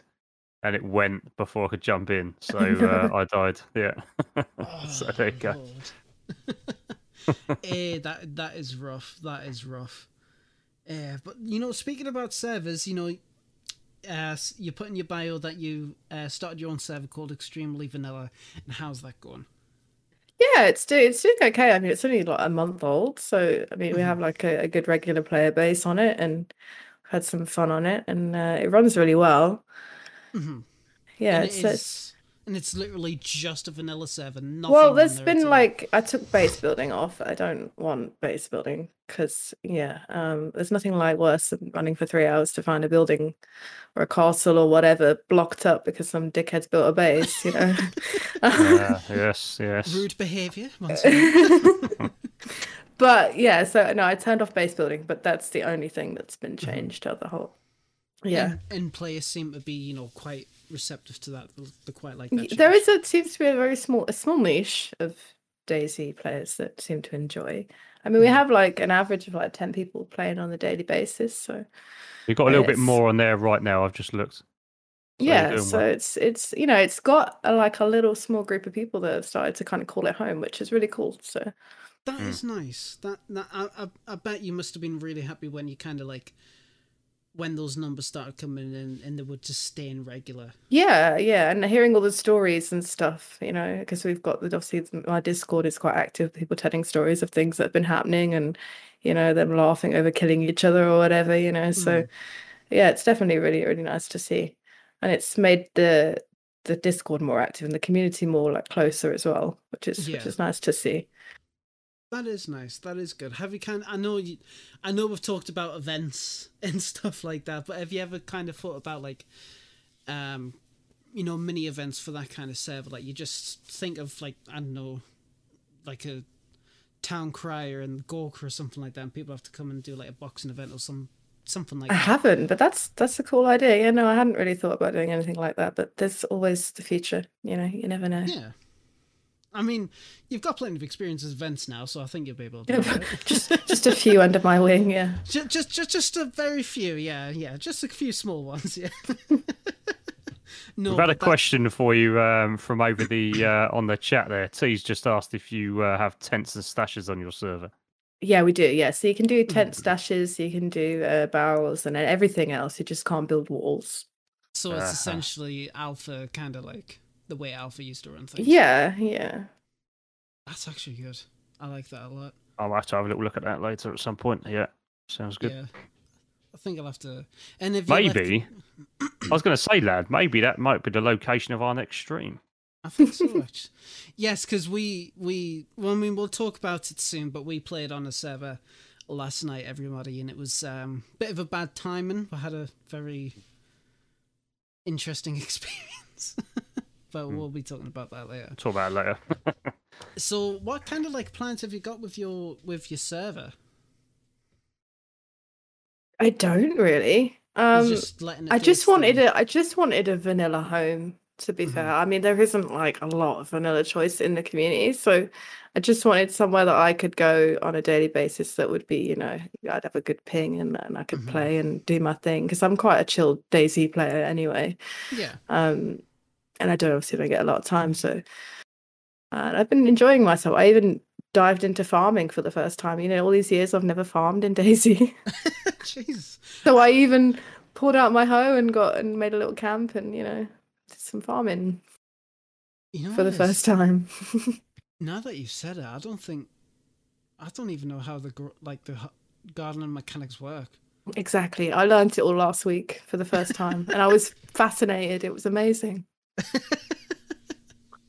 and it went before I could jump in. So uh, I died. Yeah. so there you go. eh, that that is rough. That is rough. Yeah, but you know, speaking about servers, you know, uh, you put in your bio that you uh, started your own server called Extremely Vanilla, and how's that going? Yeah, it's doing it's doing okay. I mean, it's only like a month old, so I mean, we have like a, a good regular player base on it, and had some fun on it, and uh, it runs really well. Mhm. Yeah, and it's, it's and it's literally just a vanilla server. Nothing well, on there's there been at like I took base building off. I don't want base building because yeah, um, there's nothing like worse than running for three hours to find a building or a castle or whatever blocked up because some dickhead's built a base. You know. Yeah, yes, yes. rude behaviour. but yeah, so no, I turned off base building, but that's the only thing that's been changed to the whole. Yeah, And, and players seem to be, you know, quite receptive to that. They're, they're quite like that. there change. is a seems to be a very small a small niche of DayZ players that seem to enjoy. I mean, we Mm. have like an average of like ten people playing on a daily basis, so We've got a little bit more on there right now. I've just looked. you're yeah so well. it's it's you know it's got a, like a little small group of people that have started to kind of call it home which is really cool so That Mm. is nice. That that I, I I bet you must have been really happy when you kind of like when those numbers started coming in and they were just staying regular. yeah yeah and hearing all the stories and stuff you know because we've got the obviously my discord is quite active people telling stories of things that have been happening and you know them laughing over killing each other or whatever you know so mm. yeah it's definitely really really nice to see and it's made the the discord more active and the community more like closer as well which is Yeah. which is nice to see That is nice. That is good. Have you kind? I know you. I know we've talked about events and stuff like that, but have you ever kind of thought about like, um, you know, mini events for that kind of server? Like you just think of like I don't know, like a town crier and Gorka or something like that, and people have to come and do like a boxing event or some something like that. I that. haven't, but that's that's a cool idea. Yeah, no, I hadn't really thought about doing anything like that, but there's always the future. You know, you never know. Yeah. I mean, you've got plenty of experience as events now, so I think you'll be able to do it. just just a few under my wing. Yeah. Just, just, just, just a very few, yeah, yeah, just a few small ones, yeah. no, We've had a that- question for you um, from over the uh, on the chat there. T's just asked if you uh, have tents and stashes on your server. Yeah, we do. Yeah, so you can do tent stashes, you can do uh, barrels, and everything else. You just can't build walls. So it's Uh-huh. essentially alpha, kind of like the way alpha used to run things. Yeah, yeah. that's actually good. I like that a lot. I'll have to have a little look at that later at some point. Yeah, sounds good. Yeah, I think I'll have to. And if you left- Maybe I was going to say, lad, maybe that might be the location of our next stream. I think so. much. yes, because we we well, I mean we'll talk about it soon, but we played on a server last night, everybody, and it was um, a bit of a bad timing. We had a very interesting experience, but we'll be talking about that later. Talk about it later. So, what kind of like plans have you got with your with your server? I don't really. You're Um, just letting it I just wanted thing? a, I just wanted a vanilla home. To be fair, Mhm. I mean there isn't like a lot of vanilla choice in the community, so I just wanted somewhere that I could go on a daily basis that would be, you know, I'd have a good ping and, and I could Mhm. play and do my thing because I'm quite a chill DayZ player anyway. Yeah. Um, and I don't obviously don't get a lot of time, so and I've been enjoying myself. I even dived into farming for the first time. You know, all these years I've never farmed in DayZ. Jeez. So I even pulled out my hoe and got and made a little camp and you know did some farming You know for the first time. Now that you've said it, I don't think I don't even know how the like the gardening mechanics work. exactly. I learned it all last week for the first time and I was fascinated. It was amazing.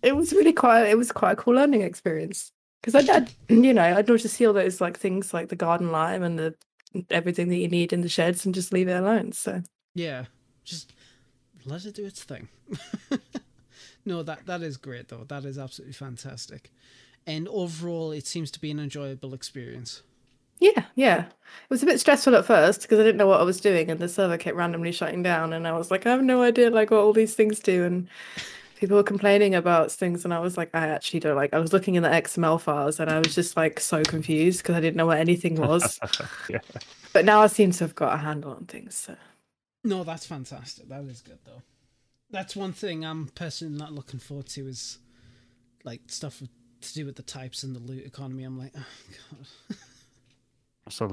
It was really quite it was quite a cool learning experience. Because I did, you know, I'd just see all those like things like the garden lime and the everything that you need in the sheds and just leave it alone. So Yeah, just let it do its thing. no, that that is great though. That is absolutely fantastic. And overall, it seems to be an enjoyable experience. Yeah, yeah. It was a bit stressful at first because I didn't know what I was doing and the server kept randomly shutting down and I was like, I have no idea like what all these things do and people were complaining about things and I was like, I actually don't like I was looking in the XML files and I was just like so confused because I didn't know what anything was. yeah. but now I seem to have got a handle on things. So No, that's fantastic. That is good though. That's one thing I'm personally not looking forward to is like stuff to do with the types and the loot economy. I'm like, oh god.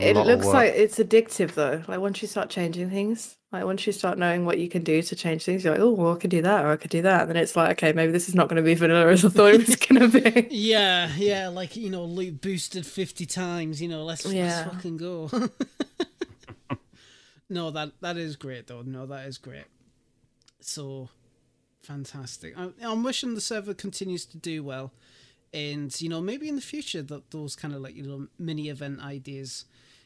It looks like it's addictive though. Like once you start changing things, like once you start knowing what you can do to change things, you're like, oh, well, I could do that or I could do that. And then it's like, okay, maybe this is not going to be vanilla as I thought it was going to be. Yeah, yeah, like you know, loot boosted fifty times. You know, let's Yeah. let's fucking go. no, that that is great though. No, that is great. So fantastic. I, I'm wishing the server continues to do well, and you know, maybe in the future that those kind of like you know mini event ideas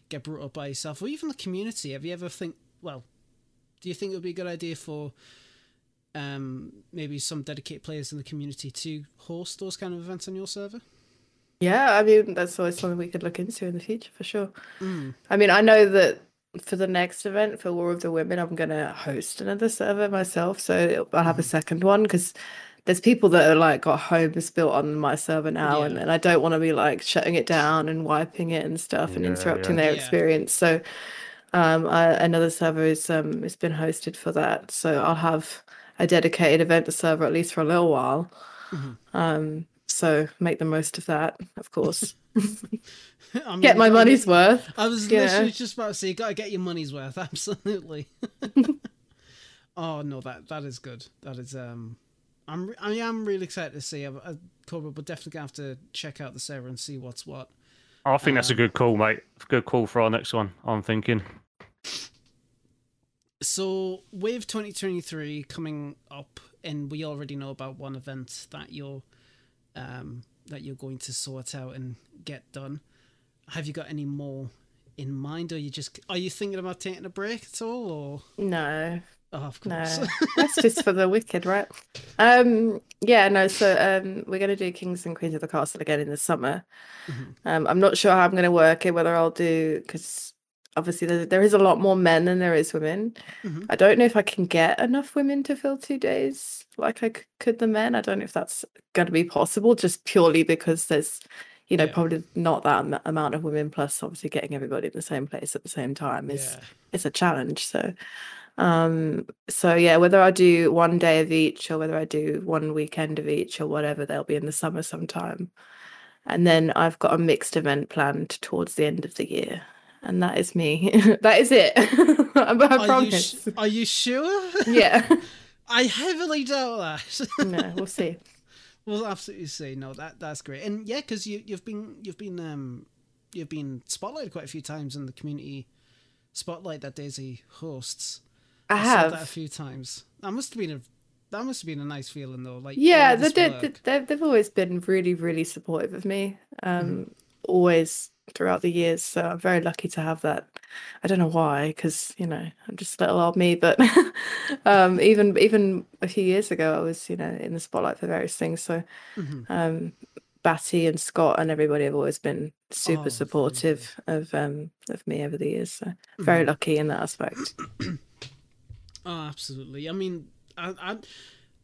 get brought up by yourself or even the community. Have you ever think? Well, do you think it would be a good idea for? Um, maybe some dedicated players in the community to host those kind of events on your server. Yeah, I mean that's always something we could look into in the future for sure. Mm. I mean, I know that for the next event for War of the Women, I'm gonna host another server myself, so I'll have a second one because there's people that are like got homes built on my server now, and, Yeah. and I don't want to be like shutting it down and wiping it and stuff and Yeah, interrupting yeah. their Yeah. experience. So, um, I, another server is um, it's been hosted for that, so I'll have a dedicated event server at least for a little while. Mhm. Um, so make the most of that, of course. I mean, Get my you gotta money's worth. I was Yeah. literally just about to say, you gotta get your money's worth. Absolutely. oh no, that that is good. That is um, I'm I am really excited to see. I, I, Cobra, but definitely gonna have to check out the server and see what's what. I think that's a good call, mate. Good call for our next one. I'm thinking. So with 2023 coming up, and we already know about one event that you're um that you're going to sort out and get done. Have you got any more in mind, or you just are you thinking about taking a break at all, or No, oh, of No, that's just for the wicked, right? Um, yeah, no. So, um, we're gonna do Kings and Queens of the Castle again in the summer. Mhm. Um, I'm not sure how I'm gonna work it. Whether I'll do because obviously there, there is a lot more men than there is women. Mhm. I don't know if I can get enough women to fill two days like I could the men. I don't know if that's going to be possible, just purely because there's, you know, Yeah. probably not that am- amount of women. Plus, obviously, getting everybody in the same place at the same time is Yeah. it's a challenge. So, um, so yeah, whether I do one day of each or whether I do one weekend of each or whatever, they'll be in the summer sometime. And then I've got a mixed event planned towards the end of the year. And that is me. that is it. I Are you, sh- are you sure? yeah. I heavily doubt that. No, we'll see. we'll absolutely see. No, that that's great. And yeah, because you you've been you've been um you've been spotlighted quite a few times in the community spotlight that DayZ hosts. I saw that a few times. That must have been a that must have been a nice feeling though. Like Yeah, they this did. work. They've, they've always been really, really supportive of me. Um, Mm-hmm. always throughout the years. So I'm very lucky to have that. I don't know why, because you know I'm just a little old me. But um, even even a few years ago, I was you know in the spotlight for various things. So Mhm. um, Batty and Scott and everybody have always been super Oh, supportive of um of me over the years. So very Mhm. lucky in that aspect. Oh, absolutely. I mean, I, I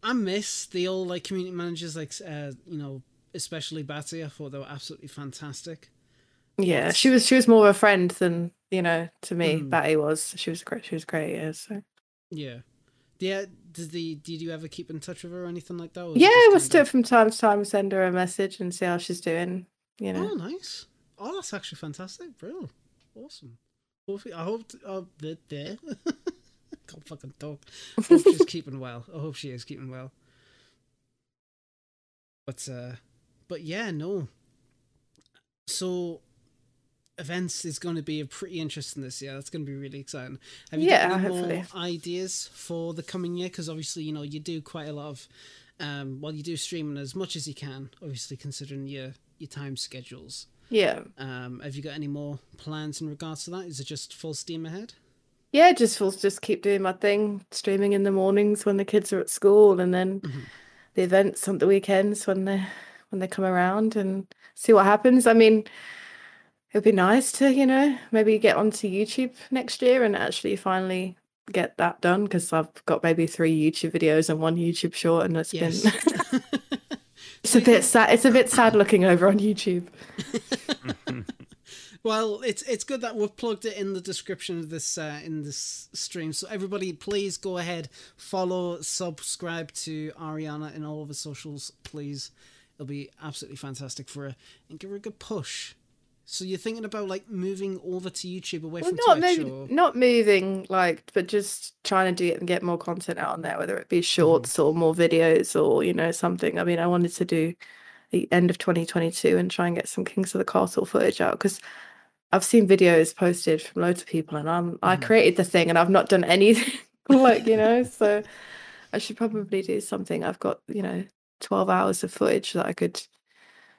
I miss the old like community managers, like uh, you know, especially Batty. I thought they were absolutely fantastic. Yeah, she was she was more of a friend than you know to me. Mm. Batty was. She was great. She was great. Yeah. So Yeah. Yeah. Did the did you ever keep in touch with her or anything like that? or was it yeah, we'll still of- from time to time send her a message and see how she's doing. You know. Oh, nice. Oh, that's actually fantastic, bro. Awesome. Hopefully, I hope t- uh, that there. Can't fucking talk. I hope she's keeping well. I hope she is keeping well. But uh, but yeah, no. So, events is going to be a pretty interesting this year. That's going to be really exciting. Have you Yeah, got any hopefully. more ideas for the coming year? Because obviously, you know, you do quite a lot of. Um, well, you do streaming as much as you can. Obviously, considering your your time schedules. Yeah. Um, have you got any more plans in regards to that? Is it just full steam ahead? Yeah, just will just keep doing my thing, streaming in the mornings when the kids are at school, and then Mhm. the events on the weekends when they when they come around, and see what happens. I mean, it'd be nice to you know maybe get onto YouTube next year and actually finally get that done because I've got maybe three YouTube videos and one YouTube short, and it's Yes. been it's a bit sad. It's a bit sad looking over on YouTube. well, it's it's good that we've plugged it in the description of this uh, in this stream. So everybody, please go ahead, follow, subscribe to Ariana in all of her socials, please. It'll be absolutely fantastic for her, and give her a good push. So you're thinking about like moving over to YouTube away Well, from not Twitch, maybe or not moving like, but just trying to do it and get more content out on there, whether it be Mm-hmm. shorts or more videos or you know something. I mean, I wanted to do the end of 2022 and try and get some Kings of the Castle footage out because I've seen videos posted from loads of people, and I'm I Mhm. created the thing and I've not done anything like you know, so I should probably do something. I've got you know 12 hours of footage that I could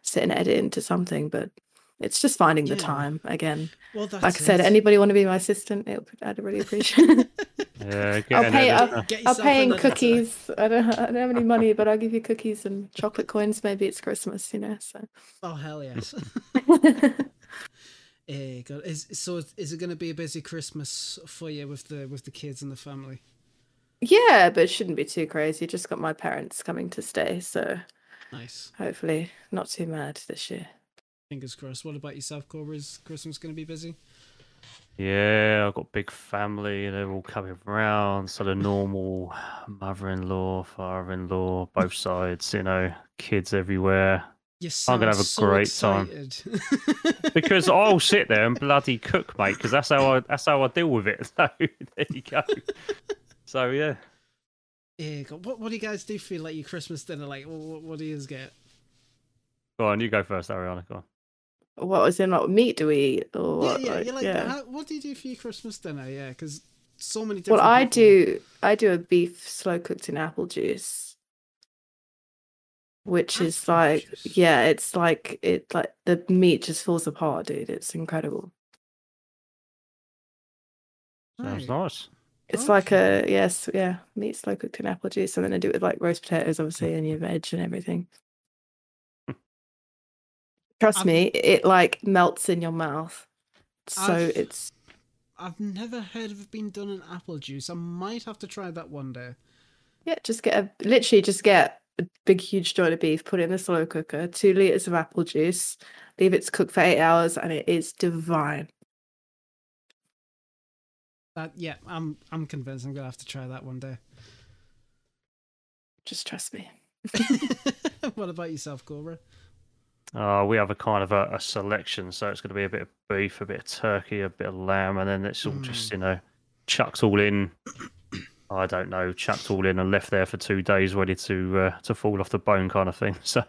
sit and edit into something, but. It's just finding the Yeah. time again. well, that's Like I said, it. anybody want to be my assistant? It would, I'd really appreciate it. Yeah, I'll pay. I'll, I'll pay in cookies. I don't. I don't have any money, but I'll give you cookies and chocolate coins. Maybe it's Christmas, you know. So. Oh hell yes. Eh, God. Is so is it going to be a busy Christmas for you with the with the kids and the family? yeah, but it shouldn't be too crazy. Just got my parents coming to stay, so Nice. hopefully not too mad this year. Fingers crossed. What about yourself, Cobra? Is Christmas going to be busy? Yeah, I've got big family. They're all coming round. So the normal mother-in-law, father-in-law, both sides. You know, kids everywhere. You I'm gonna have a so great time. Because I'll sit there and bloody cook, mate. Because that's how I that's how I deal with it. So there you go. So yeah, Yeah, God. What what do you guys do for like your Christmas dinner? Like, what, what do you guys get? go on. You go first, Ariana. Go on. What was in? What meat do we eat? Or Yeah, what, yeah. like, You're like, yeah. How, what do you do for your Christmas dinner? Yeah, because so many different. Well, I people- do. I do a beef slow cooked in apple juice, which is like, juice? yeah, it's like it like the meat just falls apart, dude. It's incredible. Sounds nice. It's like a yes, yeah, meat slow cooked in apple juice, and then I do it with like roast potatoes, obviously, and your veg and everything. Trust I've- me, it like melts in your mouth. So I've- it's I've never heard of it being done in apple juice. I might have to try that one day. Yeah, just get a literally just get a big huge joint of beef, put it in the slow cooker, two liters of apple juice, leave it to cook for eight hours, and it is divine. That yeah, I'm I'm convinced I'm gonna have to try that one day. Just trust me. what about yourself, Cobra? Uh, we have a kind of a, a selection, so it's going to be a bit of beef, a bit of turkey, a bit of lamb, and then it's all just you know chucked all in. I don't know, chucked all in and left there for two days, ready to uh, to fall off the bone, kind of thing. So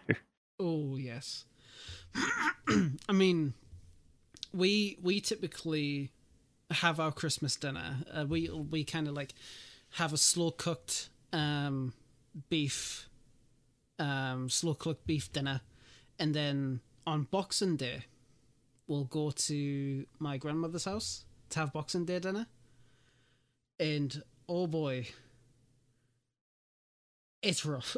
Oh yes. I mean, we we typically have our Christmas dinner. Uh, we we kind of like have a slow cooked um, beef, um, slow cooked beef dinner, and then on Boxing Day, we'll go to my grandmother's house to have Boxing Day dinner. And oh boy, it's rough.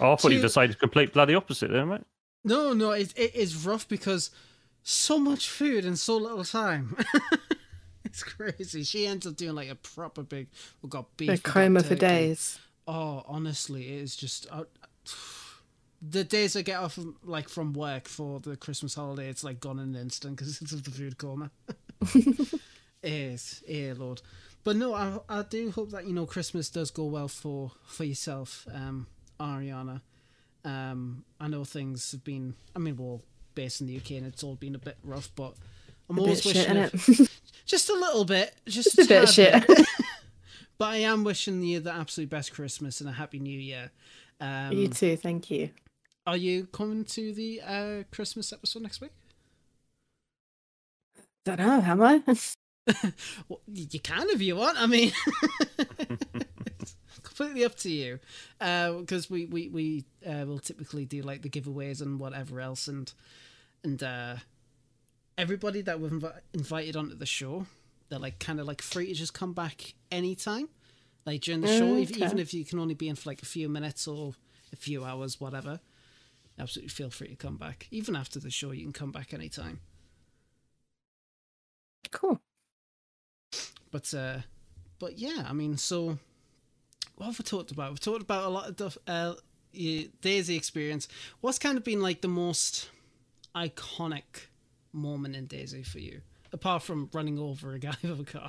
Oh, I thought you Two- decided to complete bloody opposite there, mate. No, no, it, it is rough because so much food in so little time. it's crazy. She ends up doing like a proper big. We've got beef. A we've got coma for days. Oh, honestly, it is just. Uh, the days I get off of, like from work for the Christmas holiday, it's like gone in an instant because it's of the food coma. it is, yeah, Lord. But no, I I do hope that you know Christmas does go well for for yourself, um, Ariana. Um, I know things have been. I mean, we're all based in the UK and it's all been a bit rough, but I'm A always shit, wishing innit? it- just a little bit, just, Just a bit tad shit. bit. but I am wishing you the absolute best Christmas and a happy New Year. Um, you too, thank you. Are you coming to the uh, Christmas episode next week? Don't know, am I? Well, you can if you want. I mean, it's completely up to you. Because we we we uh, will typically do like the giveaways and whatever else, and and uh, everybody that we've invi- invited onto the show, they're like kind of like free to just come back anytime, like during the show, if, even if you can only be in for like a few minutes or a few hours, whatever. Absolutely feel free to come back. Even after the show, you can come back anytime. cool. But uh, but yeah, I mean, so what have we talked about? We've talked about a lot of stuff. Uh, DayZ experience. What's kind of been like the most iconic moment in DayZ for you, apart from running over a guy with a car?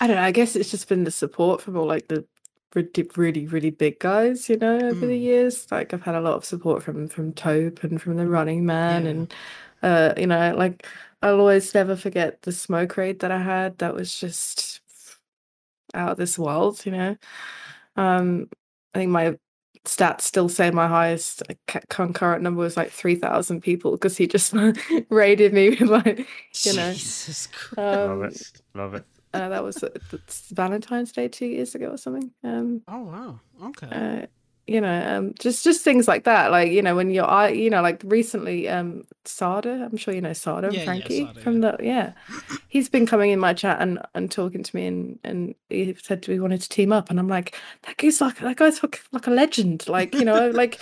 I don't know. I guess it's just been the support from all like the really, really, big guys, you know, over the Mm. years. Like I've had a lot of support from from Tope and from the Running Man, Yeah. and uh, you know, like I'll always never forget the smoke raid that I had. That was just out of this world, you know. Um, I think my stats still say my highest concurrent number was like three thousand people because he just raided me with like You know, Jesus Christ. Love it. Love it. uh, that was uh, Valentine's Day two years ago or something. Um, Oh wow. Okay. uh, you know, um, just just things like that. Like you know, when you're, I, you know, like recently, um, Sada. I'm sure you know Sada Yeah, and yeah, Frankie Sada, from the yeah. He's been coming in my chat and and talking to me and and he said we wanted to team up and I'm like that guy's like that guy's like, like a legend. Like you know, like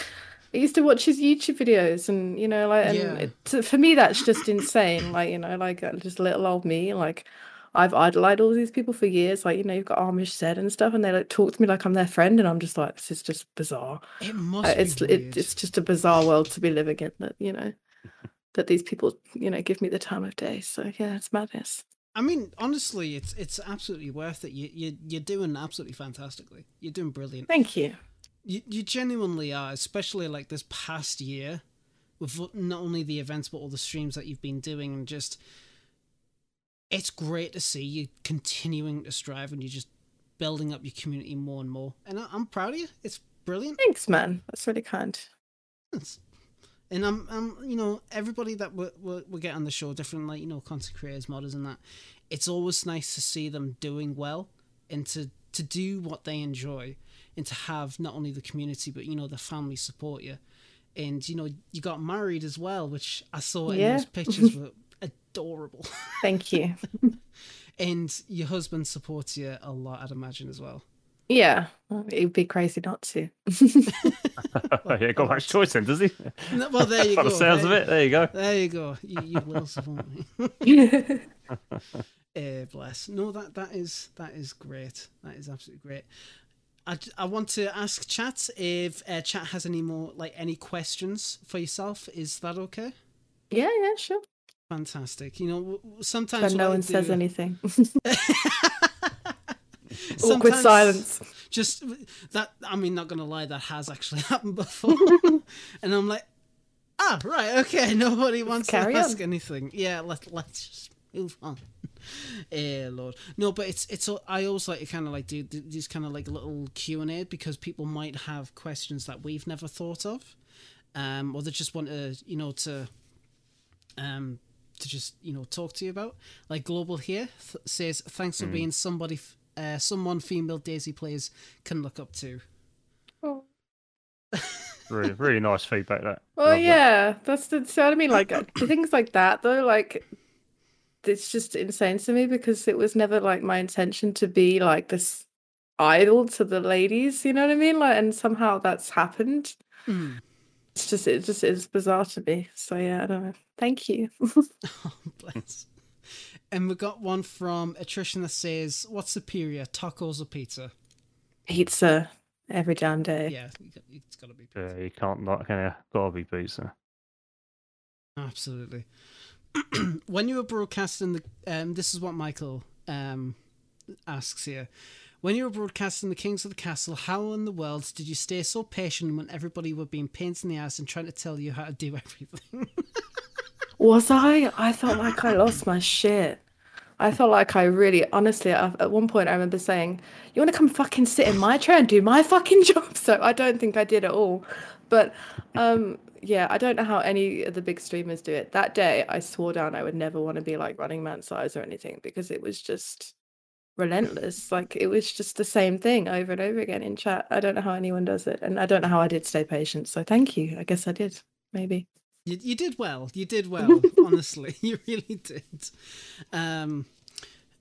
I used to watch his YouTube videos and you know like and Yeah. it, for me that's just insane. Like you know, like uh, just little old me. Like I've idolized all these people for years. Like you know, you've got Amish said and stuff, and they like talk to me like I'm their friend, and I'm just like this is just bizarre. It must Uh, be it's it, it's just a bizarre world to be living in that you know that these people you know give me the time of day so yeah it's madness I mean, honestly, it's it's absolutely worth it. You you you're doing absolutely fantastically. You're doing brilliant. thank you You you genuinely are, especially like this past year, with not only the events but all the streams that you've been doing, and just it's great to see you continuing to strive and you're just building up your community more and more. And I, I'm proud of you. It's brilliant. thanks man that's really kind It's- And I'm, I'm, you know, everybody that we we we get on the show, different like you know content creators, modders, and that. It's always nice to see them doing well and to to do what they enjoy, and to have not only the community but you know the family support you, and you know you got married as well, which I saw in those pictures were adorable, thank you and your husband supports you a lot, I'd imagine as well. yeah it'd be crazy not to yeah, got much choice then, does he? No, well, there you By go. the sounds of there, it, there you go. there you go. You, you will support me. Eh, bless. No, that that is that is great. That is absolutely great. I, I want to ask chat if uh, chat has any more like any questions for yourself. Is that okay? yeah yeah sure Fantastic. You know, sometimes but no one says anything awkward silence Just that. I mean, not gonna lie, that has actually happened before, and I'm like, ah, right, okay. Nobody wants to ask on. anything. Yeah, let let's just move on. Eh, Lord. No, but it's it's. I always like to kind of like do these kind of like little Q and A because people might have questions that we've never thought of, um, or they just want to you know to, um, to just you know talk to you about. Like Global here th- says, thanks for being somebody, f- uh, someone female DayZ players can look up to. oh. Really, really nice feedback. That. Well, Love that. yeah, that's the so what I mean. Like uh, things like that, though, like it's just insane to me because it was never like my intention to be like this idol to the ladies. You know what I mean? Like, and somehow that's happened. Mm. It's just it just is bizarre to me. So yeah, I don't know. Thank you. Oh, bless. And we got one from attrition that says, "What's superior, tacos or pizza?" Pizza every damn day. Yeah, you got- it's got to be pizza. Yeah, you can't not. Can you? Gotta be pizza. Absolutely. when you were broadcasting the, um, this is what Michael um asks here. When you were broadcasting the Kings of the Castle, how in the world did you stay so patient when everybody were being pains in the ass and trying to tell you how to do everything? Was I? I felt like I lost my shit. I felt like I really, honestly, at one point I remember saying, "You want to come fucking sit in my chair and do my fucking job?" So I don't think I did at all. But um, yeah, I don't know how any of the big streamers do it. That day, I swore down I would never want to be like running man size or anything because it was just relentless. Like it was just the same thing over and over again in chat. I don't know how anyone does it, and I don't know how I did stay patient. So thank you. I guess I did. Maybe. You, you did well. You did well. honestly, you really did. Um,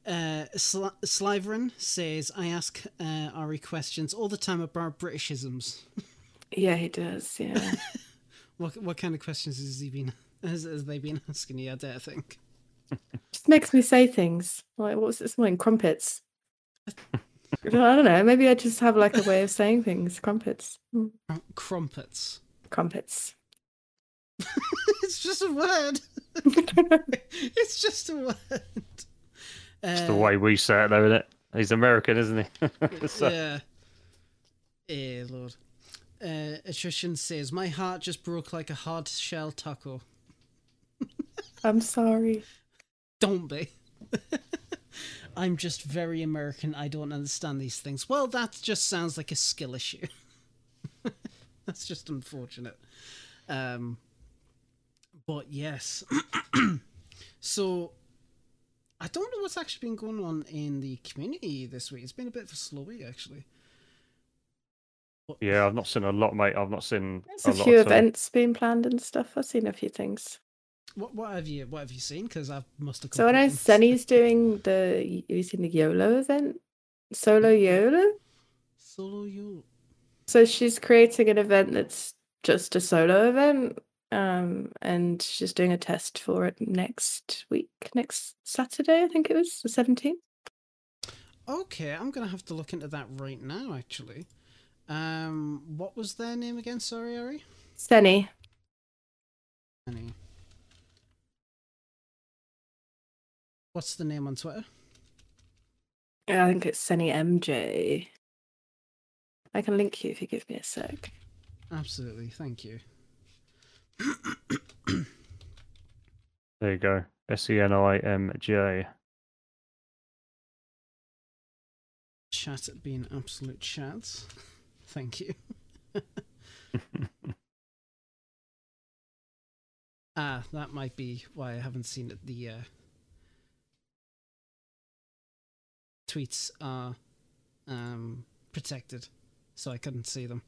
uh, Slytherin says, "I ask uh, Ari questions all the time about Britishisms. Yeah, he does. Yeah. What what kind of questions has he been? Has, has they been asking you? I dare think. Just makes me say things like "What's was this morning crumpets i don't know maybe i just have like a way of saying things crumpets Mm, Crumpets. crumpets it's just a word. it's just a word. It's Uh, the way we say it, though, isn't it? He's American, isn't he? so, Yeah. Eh, Lord. Uh, attrition says, "My heart just broke like a hard shell taco." i'm sorry Don't be. I'm just very American. I don't understand these things. Well, that just sounds like a skill issue. That's just unfortunate. Um, but yes. so, I don't know what's actually been going on in the community this week. It's been a bit of a slow week, actually. What- Yeah, I've not seen a lot, mate. I've not seen There's a, a few at all. events being planned and stuff. I've seen a few things. What what have you what have you seen? Because I must have. So I know Sunny's doing the. Have you seen the YOLO event? Solo YOLO. solo YOLO. So she's creating an event that's just a solo event, um, and she's doing a test for it next week, next Saturday, I think it was the seventeenth. Okay, I'm gonna have to look into that right now. Actually, um, what was their name again? Sorry, Ari. Senny. Any. What's the name on Twitter? I think it's Senny MJ. I can link you if you give me a sec. Absolutely, thank you. There you go. S E N I M J. Chat at being absolute chats. Thank you. Ah, that might be why I haven't seen it. The uh, tweets are um, protected, so I couldn't see them.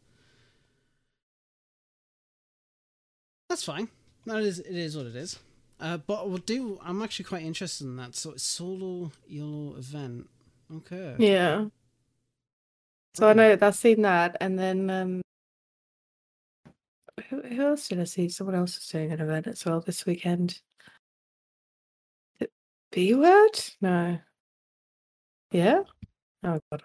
That's fine. That is, it is what it is. Uh, but we'll do. I'm actually quite interested in that. So it's solo YOLO event. Okay. Yeah. So I know I've seen that, and then um, who, who else did I see? Someone else is doing an event as well this weekend. B word? No. Yeah. Oh god.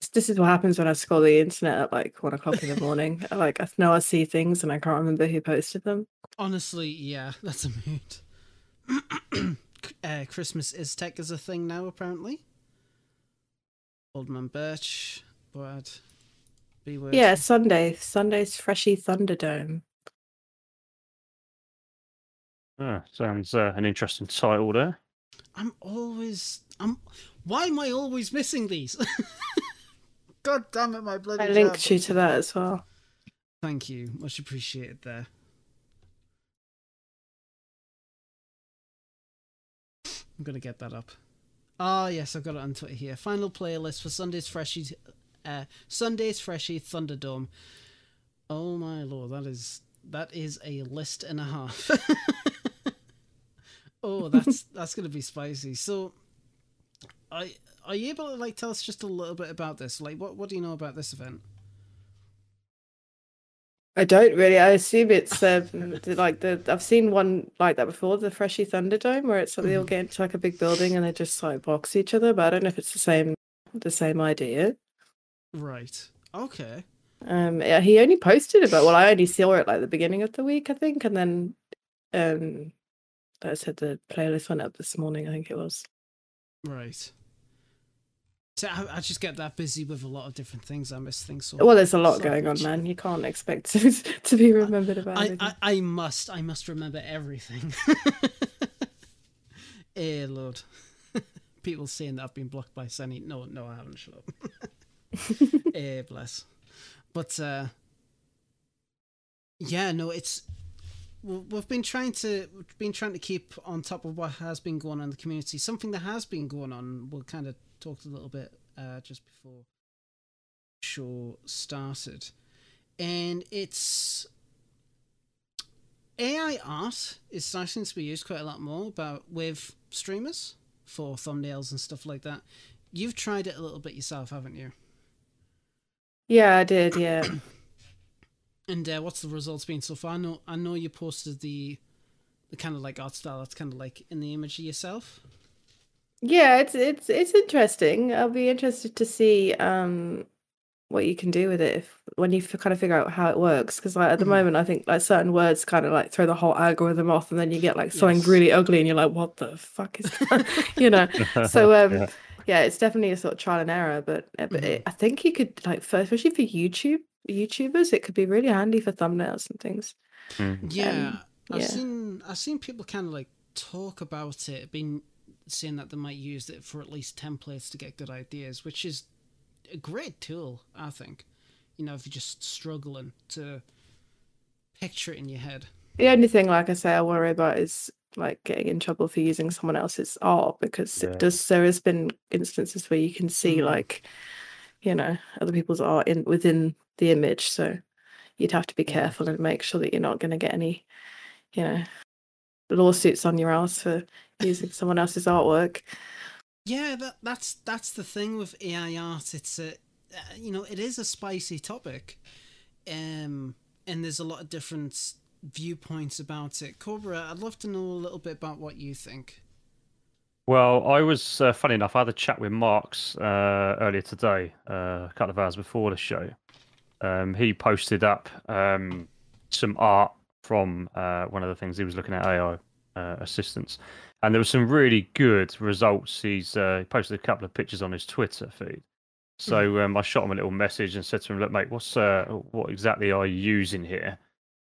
This- This is what happens when I scroll the internet at like one o'clock in the morning. I, like I know I see things and I can't remember who posted them. Honestly, yeah, that's a mood. uh, Christmas is tech is a thing now, apparently. Old Man Birch, Brad, B word. Yeah, Sunday. Sunday's Freshy Thunderdome. Ah, sounds uh, an interesting title there. I'm always. I'm. Why am I always missing these? God damn it, my bloody. I job. linked you to that as well. Thank you, much appreciated there. I'm gonna get that up. Oh yes, I've got it on Twitter here. Final playlist for Sunday's Freshie, uh, Sunday's Freshie Thunderdome. Oh my lord, that is that is a list and a half. oh, that's that's gonna be spicy. So, I are you able to like tell us just a little bit about this? Like, what what do you know about this event? I don't really. I assume it's um, like the I've seen one like that before, the Freshy Thunderdome, where it's like they all Mhm. get into like a big building and they just like box each other. But I don't know if it's the same the same idea. Right. Okay. Um, yeah, he only posted about. Well, I only saw it like the beginning of the week, I think, and then um, I said the playlist went up this morning. I think it was. Right. So I, I just get that busy with a lot of different things. I miss things so. Well, there's a lot so going on, man. You can't expect to, to be remembered about I. I I must I must remember everything. eh, Lord. People saying that I've been blocked by Sunny. No, no, I haven't. Shut up. eh, bless. But uh, yeah, no, it's we- we've been trying to been trying to keep on top of what has been going on in the community. Something that has been going on. We'll kind of talked a little bit uh, just before the show started, and it's AI art is starting to be used quite a lot more but with streamers for thumbnails and stuff like that. You've tried it a little bit yourself, haven't you? yeah, I did. Yeah. And uh, what's the results been so far? I know, I know you posted the the kind of like art style that's kind of like in the image of yourself. Yeah, it's it's it's interesting. I'll be interested to see um what you can do with it if when you f- kind of figure out how it works. Because like at the Mhm. moment, I think like certain words kind of like throw the whole algorithm off, and then you get like something Yes. really ugly, and you're like, "What the fuck is that?" you know. So um, Yeah. yeah. it's definitely a sort of trial and error. But, uh, but Mhm. it, I think you could like, for, especially for YouTube YouTubers, it could be really handy for thumbnails and things. Mm. Yeah, Um, I've yeah. seen I've seen people kind of like talk about it, been saying that they might use it for at least templates to get good ideas, which is a great tool, I think. You know, if you're just struggling to picture it in your head. The only thing, like I say, I worry about is like getting in trouble for using someone else's art because Yeah. it does. There has been instances where you can see Mhm. like, you know, other people's art in within the image. So you'd have to be careful and make sure that you're not going to get any, you know, lawsuits on your ass for using someone else's artwork. Yeah, that that's that's the thing with AI art. It's a, uh, you know, it is a spicy topic, um, and there's a lot of different viewpoints about it. Cobra, I'd love to know a little bit about what you think. Well, I was uh, funny enough. I had a chat with Marks uh, earlier today, uh, a couple of hours before the show. Um, he posted up um, some art from uh, one of the things he was looking at AI uh, assistants, and there were some really good results. He's uh, he posted a couple of pictures on his Twitter feed. So um, I shot him a little message and said to him, "Look, mate, what's what exactly are you using here?"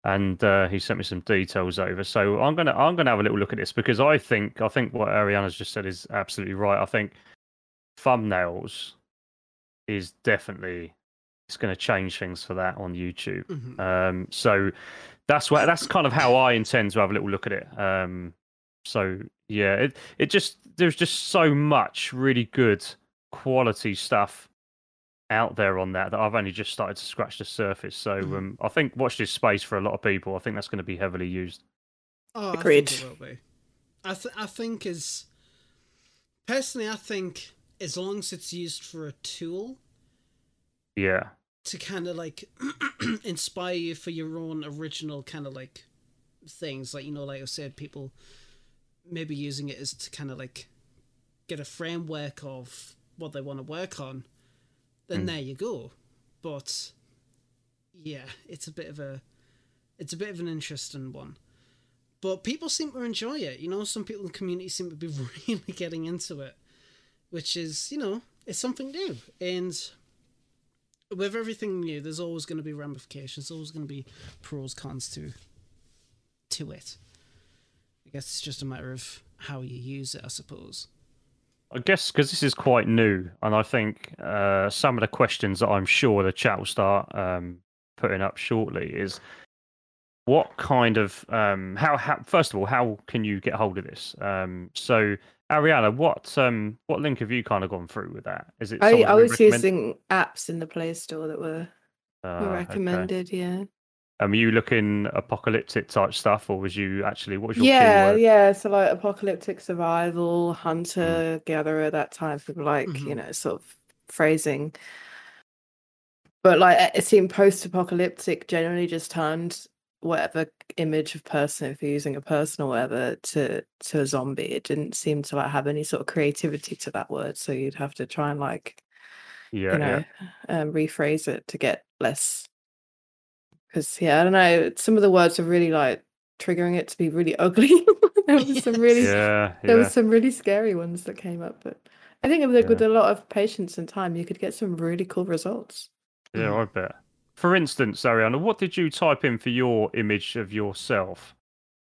and uh, he sent me some details over. So I'm gonna I'm gonna have a little look at this because I think I think what Ariana's just said is absolutely right. I think thumbnails is definitely it's going to change things for that on YouTube. Mhm. Um, so that's what that's kind of how I intend to have a little look at it. Um, so yeah, it it just there's just so much really good quality stuff out there on that that I've only just started to scratch the surface. So Mhm. um, I think watch this space for a lot of people. I think that's going to be heavily used. Oh, Agreed. I think it will be. I th- I think is personally, I think as long as it's used for a tool Yeah, to kind of like inspire you for your own original kind of like things, like you know, like I said, people maybe using it as to kind of like get a framework of what they want to work on. Then Mm. there you go. But yeah, it's a bit of a it's a bit of an interesting one. But people seem to enjoy it. You know, some people in the community seem to be really getting into it, which is, you know, it's something new. And with everything new, there's always going to be ramifications. There's always going to be pros, cons to to it. I guess it's just a matter of how you use it, I suppose. I guess because this is quite new, and I think uh, some of the questions that I'm sure the chat will start um, putting up shortly is what kind of um, how, how first of all how can you get hold of this? Um, so Ariana, what um, what link have you kind of gone through with that? Is it I, I was recommend- using apps in the Play Store that were, Ah, were okay. recommended. Yeah. Um, were you looking apocalyptic type stuff, or was you actually what was your Yeah, keyword? yeah. So like apocalyptic survival, Mm. hunter, gatherer, that type of like, you Mhm. know, sort of phrasing. But like it seemed post-apocalyptic generally just turned whatever image of person, if you're using a person or whatever, to to a zombie. It didn't seem to like have any sort of creativity to that word. So you'd have to try and like, Yeah, you know, um, rephrase it to get less. Because yeah, I don't know. Some of the words are really like triggering it to be really ugly. there was some really yeah, there yeah. was some really scary ones that came up, but I think with, with a lot of patience and time, you could get some really cool results. Yeah, I bet. For instance, Ariana, what did you type in for your image of yourself?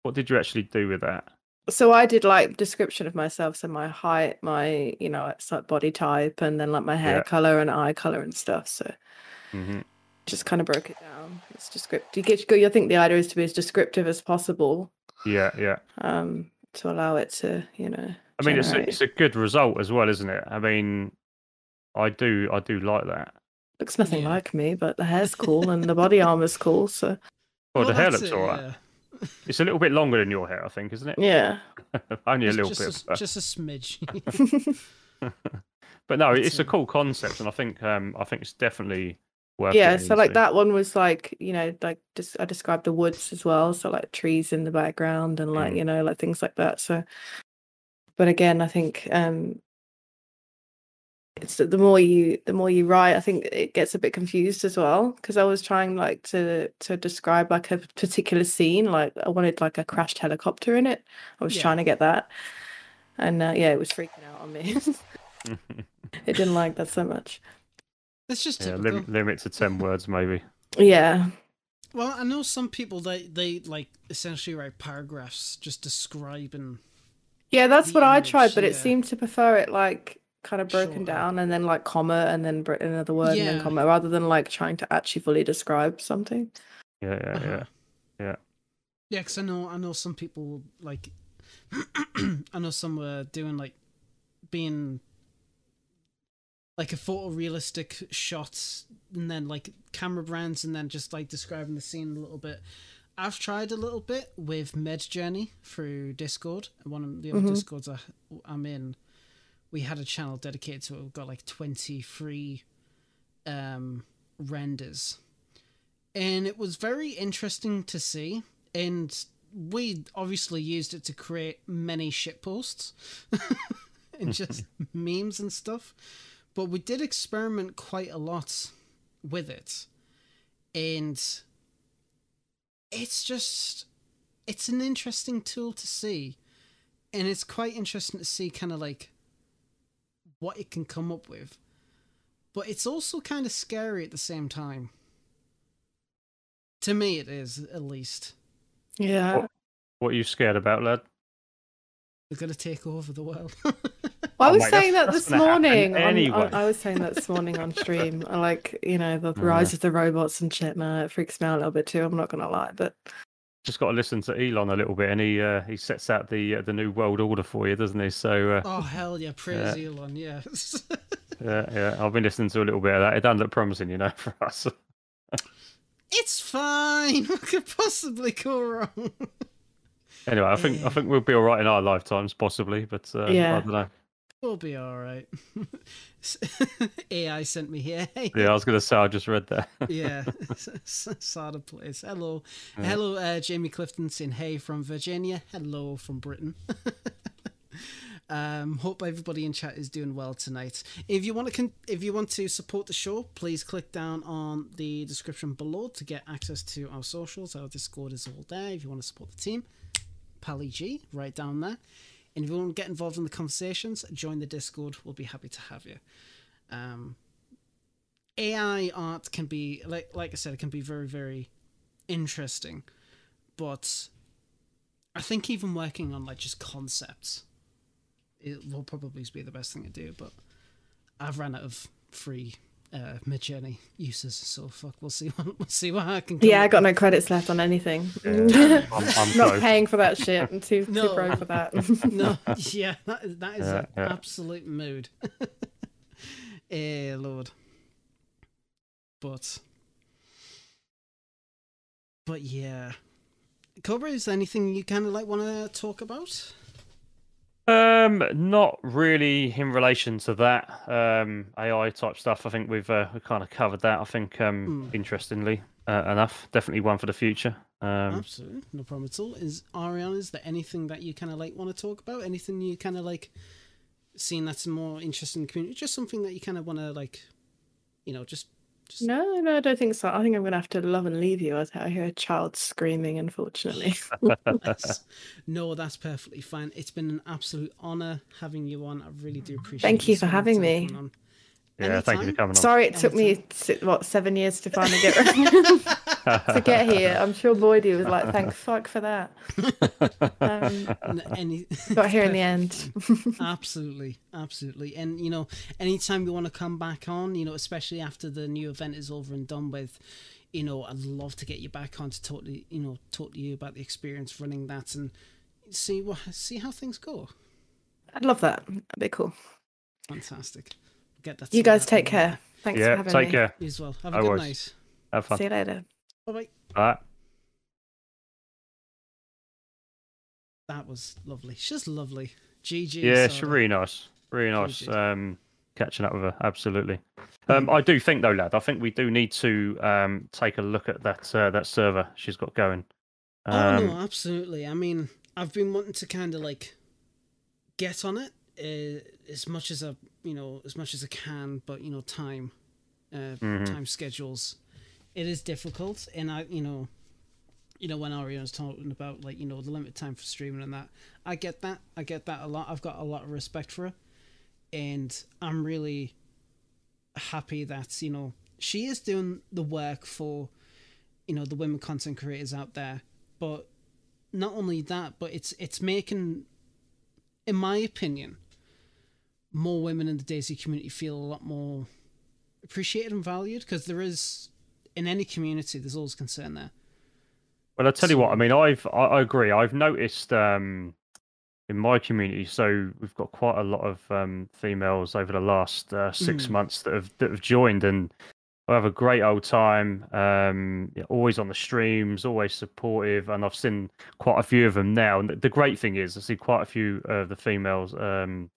What did you actually do with that? So I did like description of myself, so my height, my you know, it's like body type, and then like my hair Yeah. color and eye color and stuff. So hmm just kind of broke it down. It's descriptive. You get, you think the idea is to be as descriptive as possible, Yeah, yeah. um, to allow it to, you know. I mean, it's a, it's a good result as well, isn't it? I mean, I do I do like that. Looks nothing Yeah. like me, but the hair's cool and the body armor's cool. So Well, the hair looks it, all right. yeah. It's a little bit longer than your hair, I think, isn't it? yeah, Only a Just- little just bit. A, just a smidge. but no, That's it's a cool concept, and I think um I think it's definitely worth. yeah getting so like that one was like you know like just i described the woods as well so like trees in the background and like Mm. you know like things like that so but again i think um it's the more you the more you write i think it gets a bit confused as well because i was trying like to to describe like a particular scene like i wanted like a crashed helicopter in it i was Yeah. trying to get that and uh, yeah it was freaking out on me it didn't like that so much It's just yeah, lim- limit to ten words maybe. yeah Well, I know some people they they like essentially write paragraphs just describing. Yeah, that's the what I tried, but it seemed to prefer it like kind of broken Shorter. down and then like comma and then br- another word and then comma rather than like trying to actually fully describe something. Yeah, yeah, Uh-huh. yeah. yeah. Yeah, because I know I know some people like. I know some were doing like being like a photorealistic shot and then like camera brands and then just like describing the scene a little bit. I've tried a little bit with Midjourney through Discord. One of the other Mhm. Discords I, I'm in, we had a channel dedicated to it. We've got like 23 um, renders. And it was very interesting to see. And we obviously used it to create many shit posts and just memes and stuff. But we did experiment quite a lot with it. And it's just it's an interesting tool to see. And it's quite interesting to see kind of like what it can come up with. But it's also kind of scary at the same time. To me it is, at least. Yeah. What are you scared about, lad? They're gonna take over the world. Well, I Oh, was mate, saying that's- that this gonna morning. on- on- anyway. I was saying that this morning on stream. I like, you know, the Yeah. rise of the robots and shit. Man, it freaks me out a little bit too. I'm not gonna lie, but Just got to listen to Elon a little bit, and he uh, he sets out the uh, the new world order for you, doesn't he? So uh, oh hell yeah, praise Elon, yes. yeah, yeah, I've been listening to a little bit of that. It doesn't look promising, you know, for us. it's fine. What could possibly go wrong? Anyway, I think I think we'll be all right in our lifetimes, possibly, but uh, Yeah. I don't know. We'll be alright. AI sent me here. Hey. Yeah, I was going to say I just read that. yeah, Sada place. Hello, Yeah. hello, uh, Jamie Clifton saying hey from Virginia. Hello from Britain. um, hope everybody in chat is doing well tonight. If you want to, con- if you want to support the show, please click down on the description below to get access to our socials. Our Discord is all there. If you want to support the team, Pally G, right down there. And if you want to get involved in the conversations, join the Discord. We'll be happy to have you. Um, AI art can be like like I said, it can be very very interesting, but I think even working on like just concepts, it will probably be the best thing to do. But I've ran out of free uh, Midjourney uses, so fuck. We'll see. What, we'll see what I can. come yeah, I got no credits left on anything. Yeah, I'm, I'm not close. paying for that shit. I'm too, No. too broke for that. no, yeah, that is, that is Yeah, an yeah. absolute mood. eh, Lord. But, but yeah, Cobra, is there anything you kind of like want to talk about? Um, not really in relation to that um, AI type stuff. I think we've uh, we kind of covered that. I think um, Hmm. interestingly uh, enough, definitely one for the future. Um, Absolutely, no problem at all. Is Ariana? Is there anything that you kind of like want to talk about? Anything you kind of like seeing that's more interesting in the community? Just something that you kind of want to like, you know, just. Just no, no, I don't think so. I think I'm gonna have to love and leave you as I hear a child screaming. Unfortunately. No, that's perfectly fine. It's been an absolute honor having you on. I really do appreciate. Thank you for spending having me. coming on. yeah, thank you for coming on. Sorry, it took me what seven years to finally get to get here. I'm sure Boydie was like, "Thank fuck for that." Um, Any, got here in the end. absolutely, absolutely. And you know, anytime you want to come back on, you know, especially after the new event is over and done with, you know, I'd love to get you back on to talk to you know talk to you about the experience running that and see what see how things go. I'd love that. That'd be cool. Fantastic. Get that. You guys take in a care. Thanks for yeah, having take me. care. You as well. Have a good worries. night. Have fun. See you later. Bye bye. Right. That was lovely. She's lovely. GG. Yeah, she's really nice. Really nice. Um, catching up with her, absolutely. Um, I do think though, lad. I think we do need to um, take a look at that uh, that server she's got going. oh Um, no, absolutely. I mean, I've been wanting to kind of like get on it uh, as much as I, you know, as much as I can, but you know, time, uh, Mhm. time schedules, it is difficult. And I, you know, you know, when Ariana's talking about like you know the limited time for streaming and that, I get that. I get that a lot. I've got a lot of respect for her, and I'm really happy that you know she is doing the work for you know the women content creators out there but not only that but it's it's making in my opinion more women in the DayZ community feel a lot more appreciated and valued because there is in any community there's always concern there Well, I tell you what. I mean, I've I, I agree. I've noticed um, in my community. So we've got quite a lot of um, females over the last uh, six Mm. months that have that have joined, and I have a great old time. Um, always on the streams, always supportive, and I've seen quite a few of them now. And the, the great thing is, I see quite a few of the females um,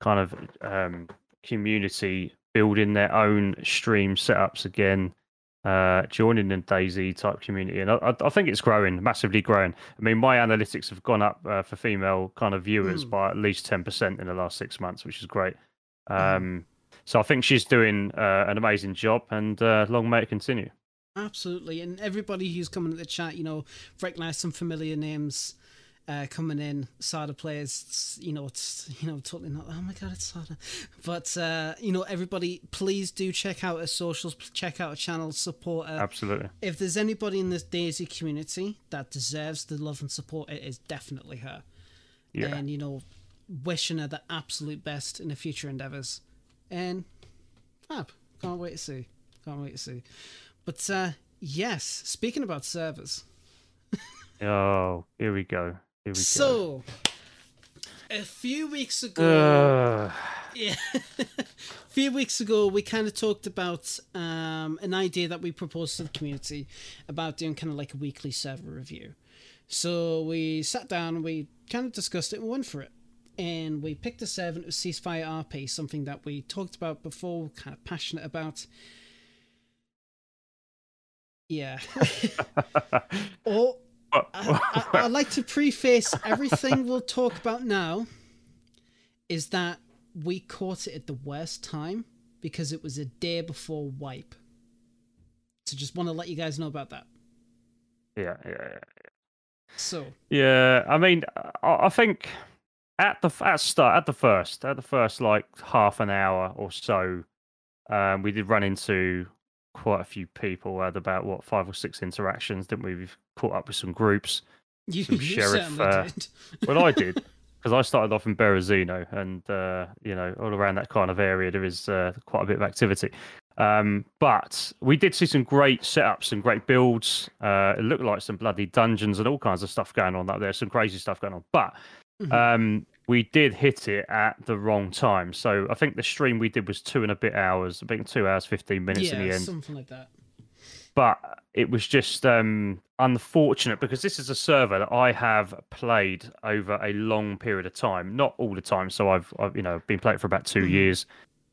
kind of um, community building their own stream setups again. Uh, joining the DayZ type community, and I, I- think it's growing, massively growing. I mean, my analytics have gone up uh, for female kind of viewers Mm. by at least ten percent in the last six months, which is great. Mm. Um, so I think she's doing uh, an amazing job, and uh, long may it continue. Absolutely, and everybody who's coming to the chat, you know, recognize some familiar names uh, coming in. Sada players, you know, it's you know totally not. Oh my god, it's Sada, but uh, you know, everybody, please do check out her socials, check out her channel, support her. Absolutely. If there's anybody in this DayZ community that deserves the love and support, it is definitely her. Yeah. And you know, wishing her the absolute best in her future endeavors. And fab, can't wait to see. Can't wait to see. But uh, yes, speaking about servers, Oh, here we go. Here we so a few weeks ago. Uh, yeah, a few weeks ago, we kind of talked about um, an idea that we proposed to the community about doing kind of like a weekly server review. So we sat down, we kind of discussed it, and went for it. And we picked a server, it was Ceasefire RP, something that we talked about before, kind of passionate about. Yeah. or I, I, I like to preface everything we'll talk about now is that we caught it at the worst time because it was a day before wipe. So just want to let you guys know about that. yeah, yeah, yeah. So Yeah, I mean, I, I think at the at start at the first at the first like half an hour or so, um, we did run into quite a few people. We had about what five or six interactions, didn't we? We've caught up with some groups. you, Some you sheriff, uh, did. Well, I did because I started off in Berezino, and uh, you know, all around that kind of area, there is uh, quite a bit of activity. Um, but we did see some great setups and great builds. Uh, it looked like some bloody dungeons and all kinds of stuff going on up there. Some crazy stuff going on, but Mhm. um, we did hit it at the wrong time. So I think the stream we did was two and a bit hours. I think two hours fifteen minutes yeah, in the end something like that. but it was just um, unfortunate because this is a server that I have played over a long period of time, not all the time. So I've, I've you know been playing for about 2 Mhm. years,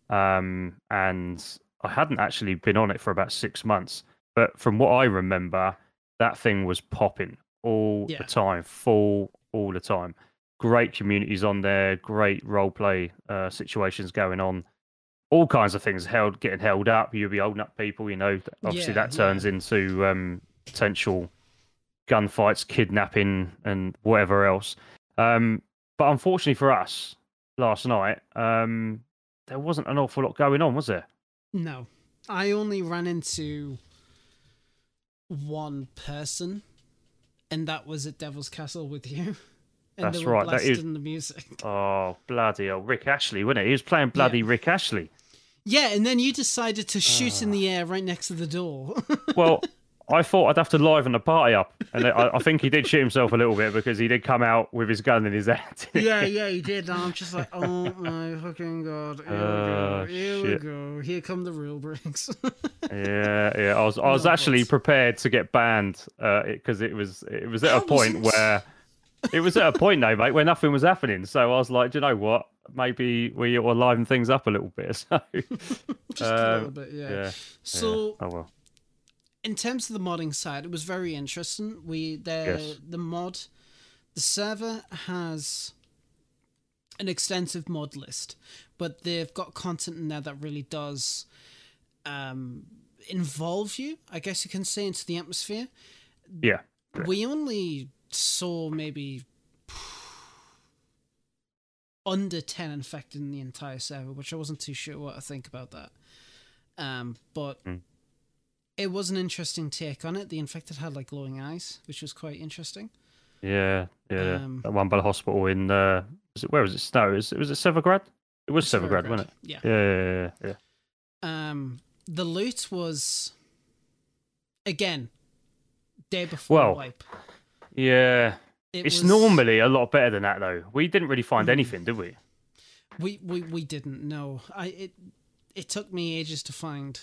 um, and I hadn't actually been on it for about six months. But from what I remember, that thing was popping all Yeah. the time, full all the time. Great communities on there, great role play uh, situations going on all kinds of things held getting held up. You'll be holding up people, you know. Obviously, Yeah, that turns yeah. into um, potential gunfights, kidnapping, and whatever else. Um, but unfortunately for us, last night um, there wasn't an awful lot going on, was there? No, I only ran into one person, and that was at Devil's Castle with you. And That's right, that is- blasting the music. Oh bloody hell, Rick Astley, wasn't it? He was playing bloody Rick Astley. Yeah, and then you decided to shoot in Ah. the air right next to the door. Well. I thought I'd have to liven the party up, and I, I think he did shoot himself a little bit because he did come out with his gun in his hand. yeah, yeah, he did. And I'm just like, oh my fucking god. Here we Oh, go. Here we go. Here come the real bricks. Yeah, yeah. I was I was No, actually prepared to get banned because it was it was at How a point it? where it was at a point though, mate, where nothing was happening. So I was like, do you know what? Maybe we to liven things up a little bit. So just a Um, little bit, yeah. yeah. So, yeah. oh well. in terms of the modding side, it was very interesting. We the Yes. the mod, the server has an extensive mod list, but they've got content in there that really does um, involve you. I guess you can say into the atmosphere. Yeah. We only saw maybe under 10 infected in the entire server, which I wasn't too sure what to think about that. Um, but Mm. it was an interesting take on it. The infected had like glowing eyes, which was quite interesting. Yeah, yeah. Um, that one by the hospital in uh was it where was it? Snow? Was it was it Severograd? It was Severograd, wasn't it? Yeah. Yeah, yeah, yeah, yeah. Um, the loot was again day before Well, wipe. Yeah, It It's was- normally a lot better than that, though. We didn't really find Mm. anything, did we? We we we didn't know. I it it took me ages to find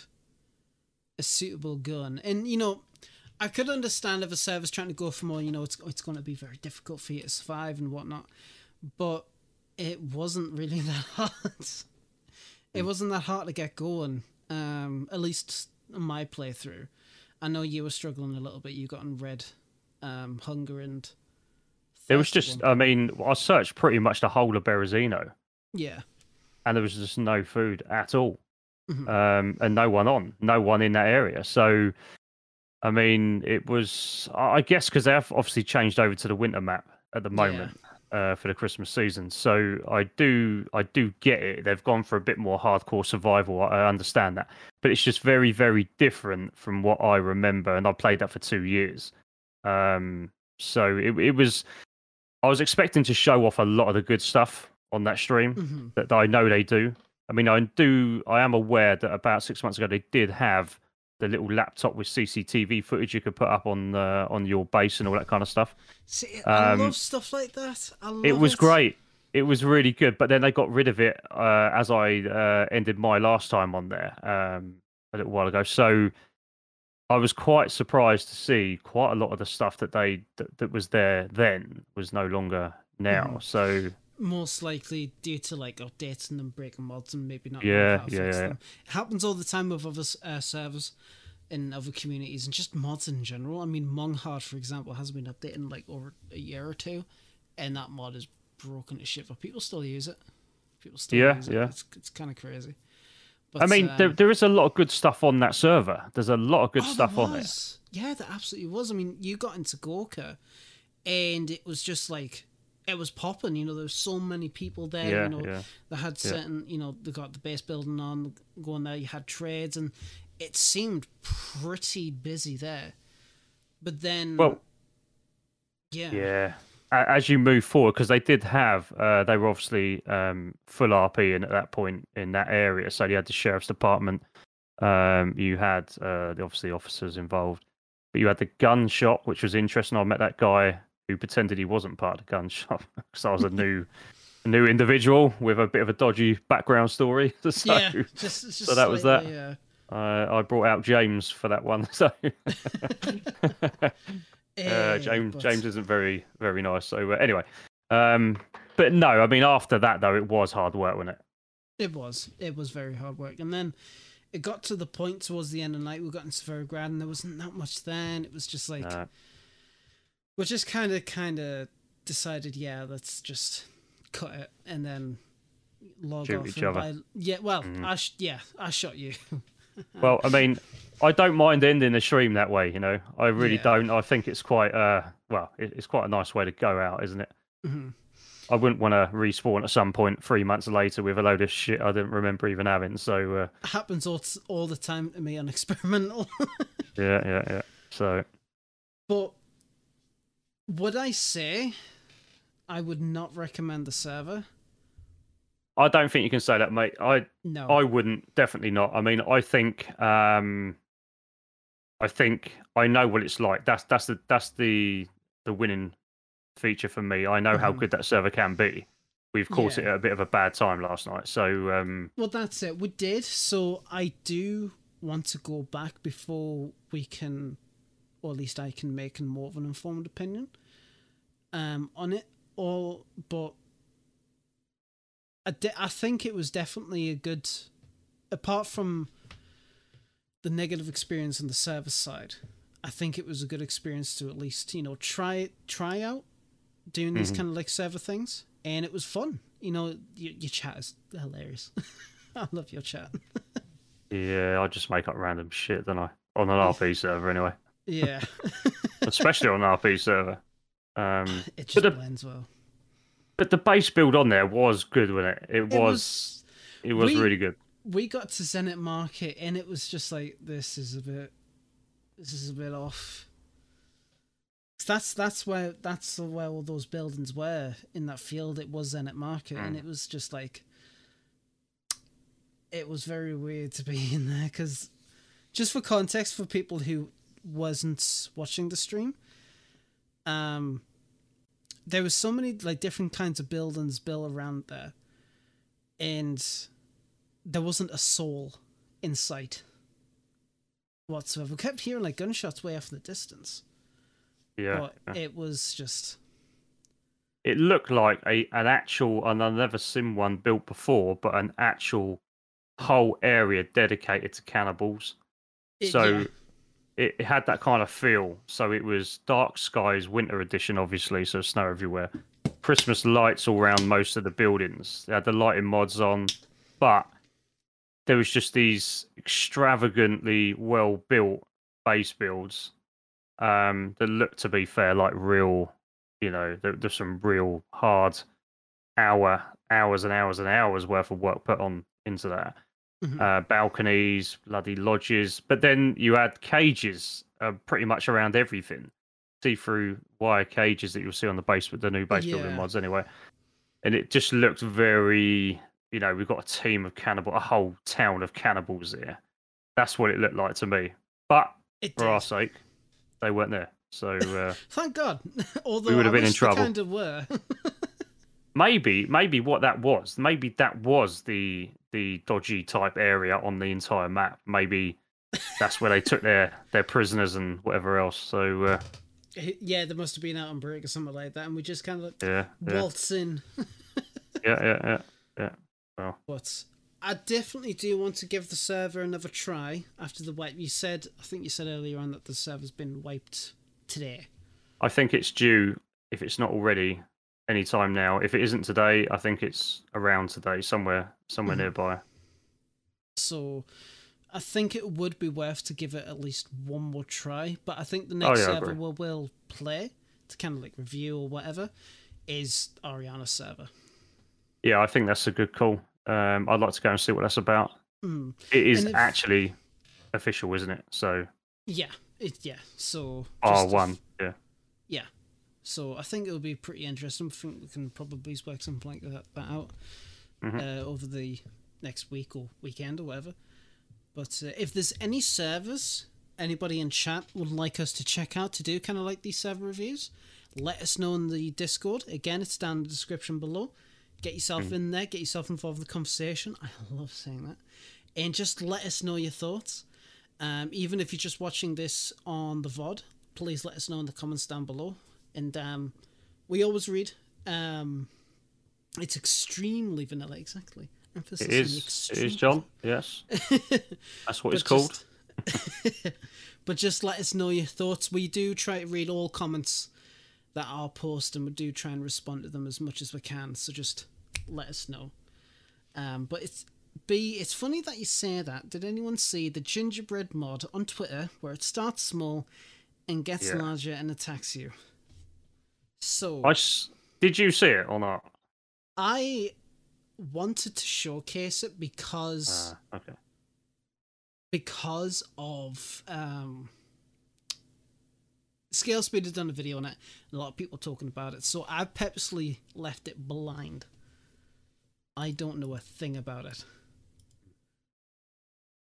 a suitable gun, and you know, I could understand if a server's trying to go for more. You know, it's it's going to be very difficult for you to survive and whatnot, but it wasn't really that hard. It wasn't that hard to get going. Um, at least my playthrough. I know you were struggling a little bit. You got on red, um, hunger and. It was just, one I mean, I searched pretty much the whole of Berezino, Yeah. and there was just no food at all. Mhm. um, and no one on, no one in that area. So, I mean, it was, I guess, because they have obviously changed over to the winter map at the Yeah. moment uh, for the Christmas season. So I do, I do get it. They've gone for a bit more hardcore survival. I I understand that, but it's just very, very different from what I remember, and I played that for two years. Um, so it, it was, I was expecting to show off a lot of the good stuff on that stream Mhm. that, that I know they do. I mean, I do. I am aware that about six months ago they did have the little laptop with CCTV footage you could put up on uh, on your base and all that kind of stuff. See, I Um, love stuff like that. I love it was great. It was really good, but then they got rid of it uh, as I uh, ended my last time on there um, a little while ago. So I was quite surprised to see quite a lot of the stuff that they that, that was there then was no longer now. Mhm. So most likely due to like updating and breaking mods and maybe not Yeah, knowing how to yeah, yeah. them. It happens all the time with other uh, servers in other communities and just mods in general. I mean, Monghard, for example, has been updating like over a year or two, and that mod is broken to shit, but people still use it. People still Yeah, use it. yeah. It's, it's kind of crazy. But, I mean, there, um, there is a lot of good stuff on that server. There's a lot of good Oh, stuff on there. was. Yeah, there absolutely was. I mean, you got into Gorka, and it was just like it was popping. You know, there was so many people there. Yeah, you know, yeah. they had Yeah. certain. You know, they got the base building on going there. You had trades, and it seemed pretty busy there. But then, Well, yeah, Yeah. As you move forward, because they did have, uh, they were obviously um, full RP in at that point in that area. So you had the sheriff's department, um, you had uh, the obviously officers involved, but you had the gun shop, which was interesting. I met that guy who pretended he wasn't part of the gun shop because I was a new, a new individual with a bit of a dodgy background story. so yeah. Just, just so that was that. uh, uh, I brought out James for that one. So. Uh, James but- James isn't very very nice. So uh, anyway, um, but no, I mean after that though, it was hard work, wasn't it? It was. It was very hard work. And then it got to the point towards the end of the night we got into Severograd and there wasn't that much then. It was just like No. we just kind of kind of decided, yeah, let's just cut it and then log Shoot off. each and other. buy- yeah, well, Mhm. I sh- yeah, I shot you. Well, I mean, I don't mind ending the stream that way. You know, I really Yeah. don't. I think it's quite uh, well, it, it's quite a nice way to go out, isn't it? Mhm. I wouldn't want to respawn at some point three months later with a load of shit I didn't remember even having. So uh, Happens all, all the time to me on experimental. yeah, yeah, yeah. So but would I say I would not recommend the server? I don't think you can say that, mate. I No. I wouldn't, definitely not. I mean, I think, um, I think I know what it's like. That's that's the that's the the winning feature for me. I know how Mhm. good that server can be. We've caught it at a bit of a bad time last night, so um, Well, that's it. We did. So I do want to go back before we can, or at least I can make a more of an informed opinion um, on it. Or, but I, de- I think it was definitely a good, apart from the negative experience on the service side. I think it was a good experience to at least you know try try out doing these Mhm. kind of like server things, and it was fun. You know, your, your chat is hilarious. I love your chat. yeah, I just make up random shit, don't I? On an RP server, anyway, Yeah, especially on an RP server. Um, it just the- blends well. but the base build on there was good, wasn't it? It It was. It was we- really good. We got to Zenit Market, and it was just like this is a bit, this is a bit off. That's that's where that's where all those buildings were in that field. It was Zenit Market, and Mm. it was just like, it was very weird to be in there because, just for context for people who wasn't watching the stream, um, there was so many like different kinds of buildings built around there, and there wasn't a soul in sight whatsoever. We kept hearing like gunshots way off in the distance, Yeah. but it was just It looked like a an actual, and I've never seen one built before, but an actual whole area dedicated to cannibals. it- so yeah. it, it had that kind of feel. So it was Dark Skies Winter Edition, obviously, so snow everywhere. Christmas lights all around most of the buildings. They had the lighting mods on, but there was just these extravagantly well built base builds um, that looked to be fair, like real. You know, there, there's some real hard hour, hours and hours and hours worth of work put on into that Mhm. uh, balconies, bloody lodges. But then you had cages uh, pretty much around everything. See through wire cages that you'll see on the base with the new base building mods anyway. And it just looked very, you know, we've got a team of cannibal, a whole town of cannibals here. That's what it looked like to me. But it for did. our sake, they weren't there. So uh, Thank God. Although we would have been in trouble. Kind of were. maybe, maybe what that was, maybe that was the the dodgy type area on the entire map. Maybe that's where they took their their prisoners and whatever else. So uh, yeah, they must have been out on break or something like that, and we just kind of like yeah, yeah, waltz in. yeah, yeah, yeah, yeah. But I definitely do want to give the server another try after the wipe. You said, I think you said earlier on that the server's been wiped today. I think it's due if it's not already any time now. If it isn't today, I think it's around today, somewhere somewhere Mhm. nearby. So I think it would be worth to give it at least one more try. But I think the Oh, next yeah, I server agree. we will play to kind of like review or whatever is Ariana's server. Yeah, I think that's a good call. Um, I'd like to go and see what that's about. Mm. It is if- actually official, isn't it? So Yeah, it, yeah. So R one, f- yeah. yeah. So I think it'll be pretty interesting. I think we can probably work something like that, that out Mhm. uh, over the next week or weekend or whatever. But uh, if there's any servers anybody in chat would like us to check out to do kind of like these server reviews, let us know in the Discord. Again, it's down in the description below. Get yourself in there, get yourself involved in the conversation. I love saying that. And just let us know your thoughts. Um, even if you're just watching this on the VOD, please let us know in the comments down below. And um, we always read. Um, it's extremely vanilla, exactly. Emphasis It is. It is, John. Yes, that's what it's called. just- but just let us know your thoughts. We do try to read all comments that are posted, and we do try and respond to them as much as we can. So just let us know. Um, but it's B. It's funny that you say that. Did anyone see the gingerbread mod on Twitter where it starts small and gets Yeah. larger and attacks you? So I s- did you see it or not? I wanted to showcase it because Ah, okay. because of um Scale Speed has done a video on it and a lot of people talking about it. So I purposely left it blind. I don't know a thing about it.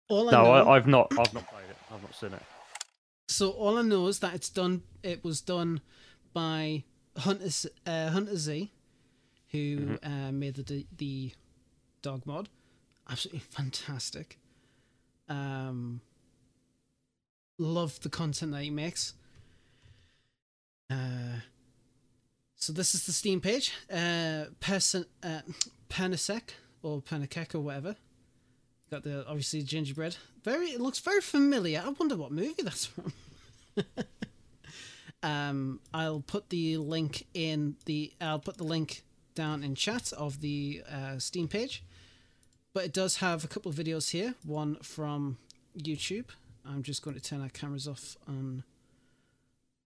All I No, know, I, I've not. I've not played it. I've not seen it. so all I know is that it's done. It was done by Hunter Z- uh, Hunter Z, who uh, made the the dog mod. Absolutely fantastic. Um, love the content that he makes. Uh, so this is the Steam page. Uh, person uh, Panasek or Panakek or whatever. Got the obviously gingerbread. Very, it looks very familiar. I wonder what movie that's from. um, I'll put the link in the. I'll put the link down in chat of the uh, Steam page. But it does have a couple of videos here. One from YouTube. I'm just going to turn our cameras off on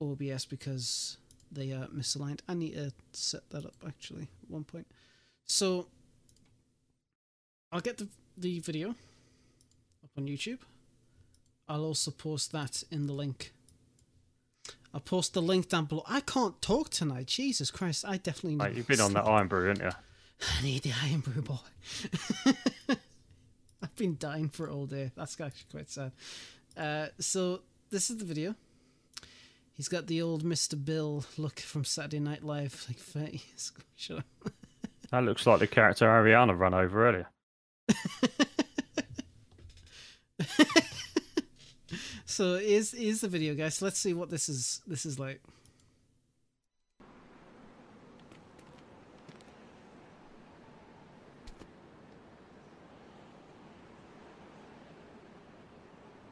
OBS because they are misaligned. I need to set that up actually at one point. So I'll get the the video up on YouTube. I'll also post that in the link. I'll post the link down below. I can't talk tonight. Jesus Christ! I definitely need. Mate, you've been on that Irn-Bru, haven't you? I need the Irn-Bru boy. I've been dying for it all day. That's actually quite sad. Uh, so this is the video. He's got the old Mr. Bill look from Saturday Night Live, like 30 years ago. Shut up. That looks like the character Ariana ran over earlier. So is is the video, guys. Let's see what this is. This is like.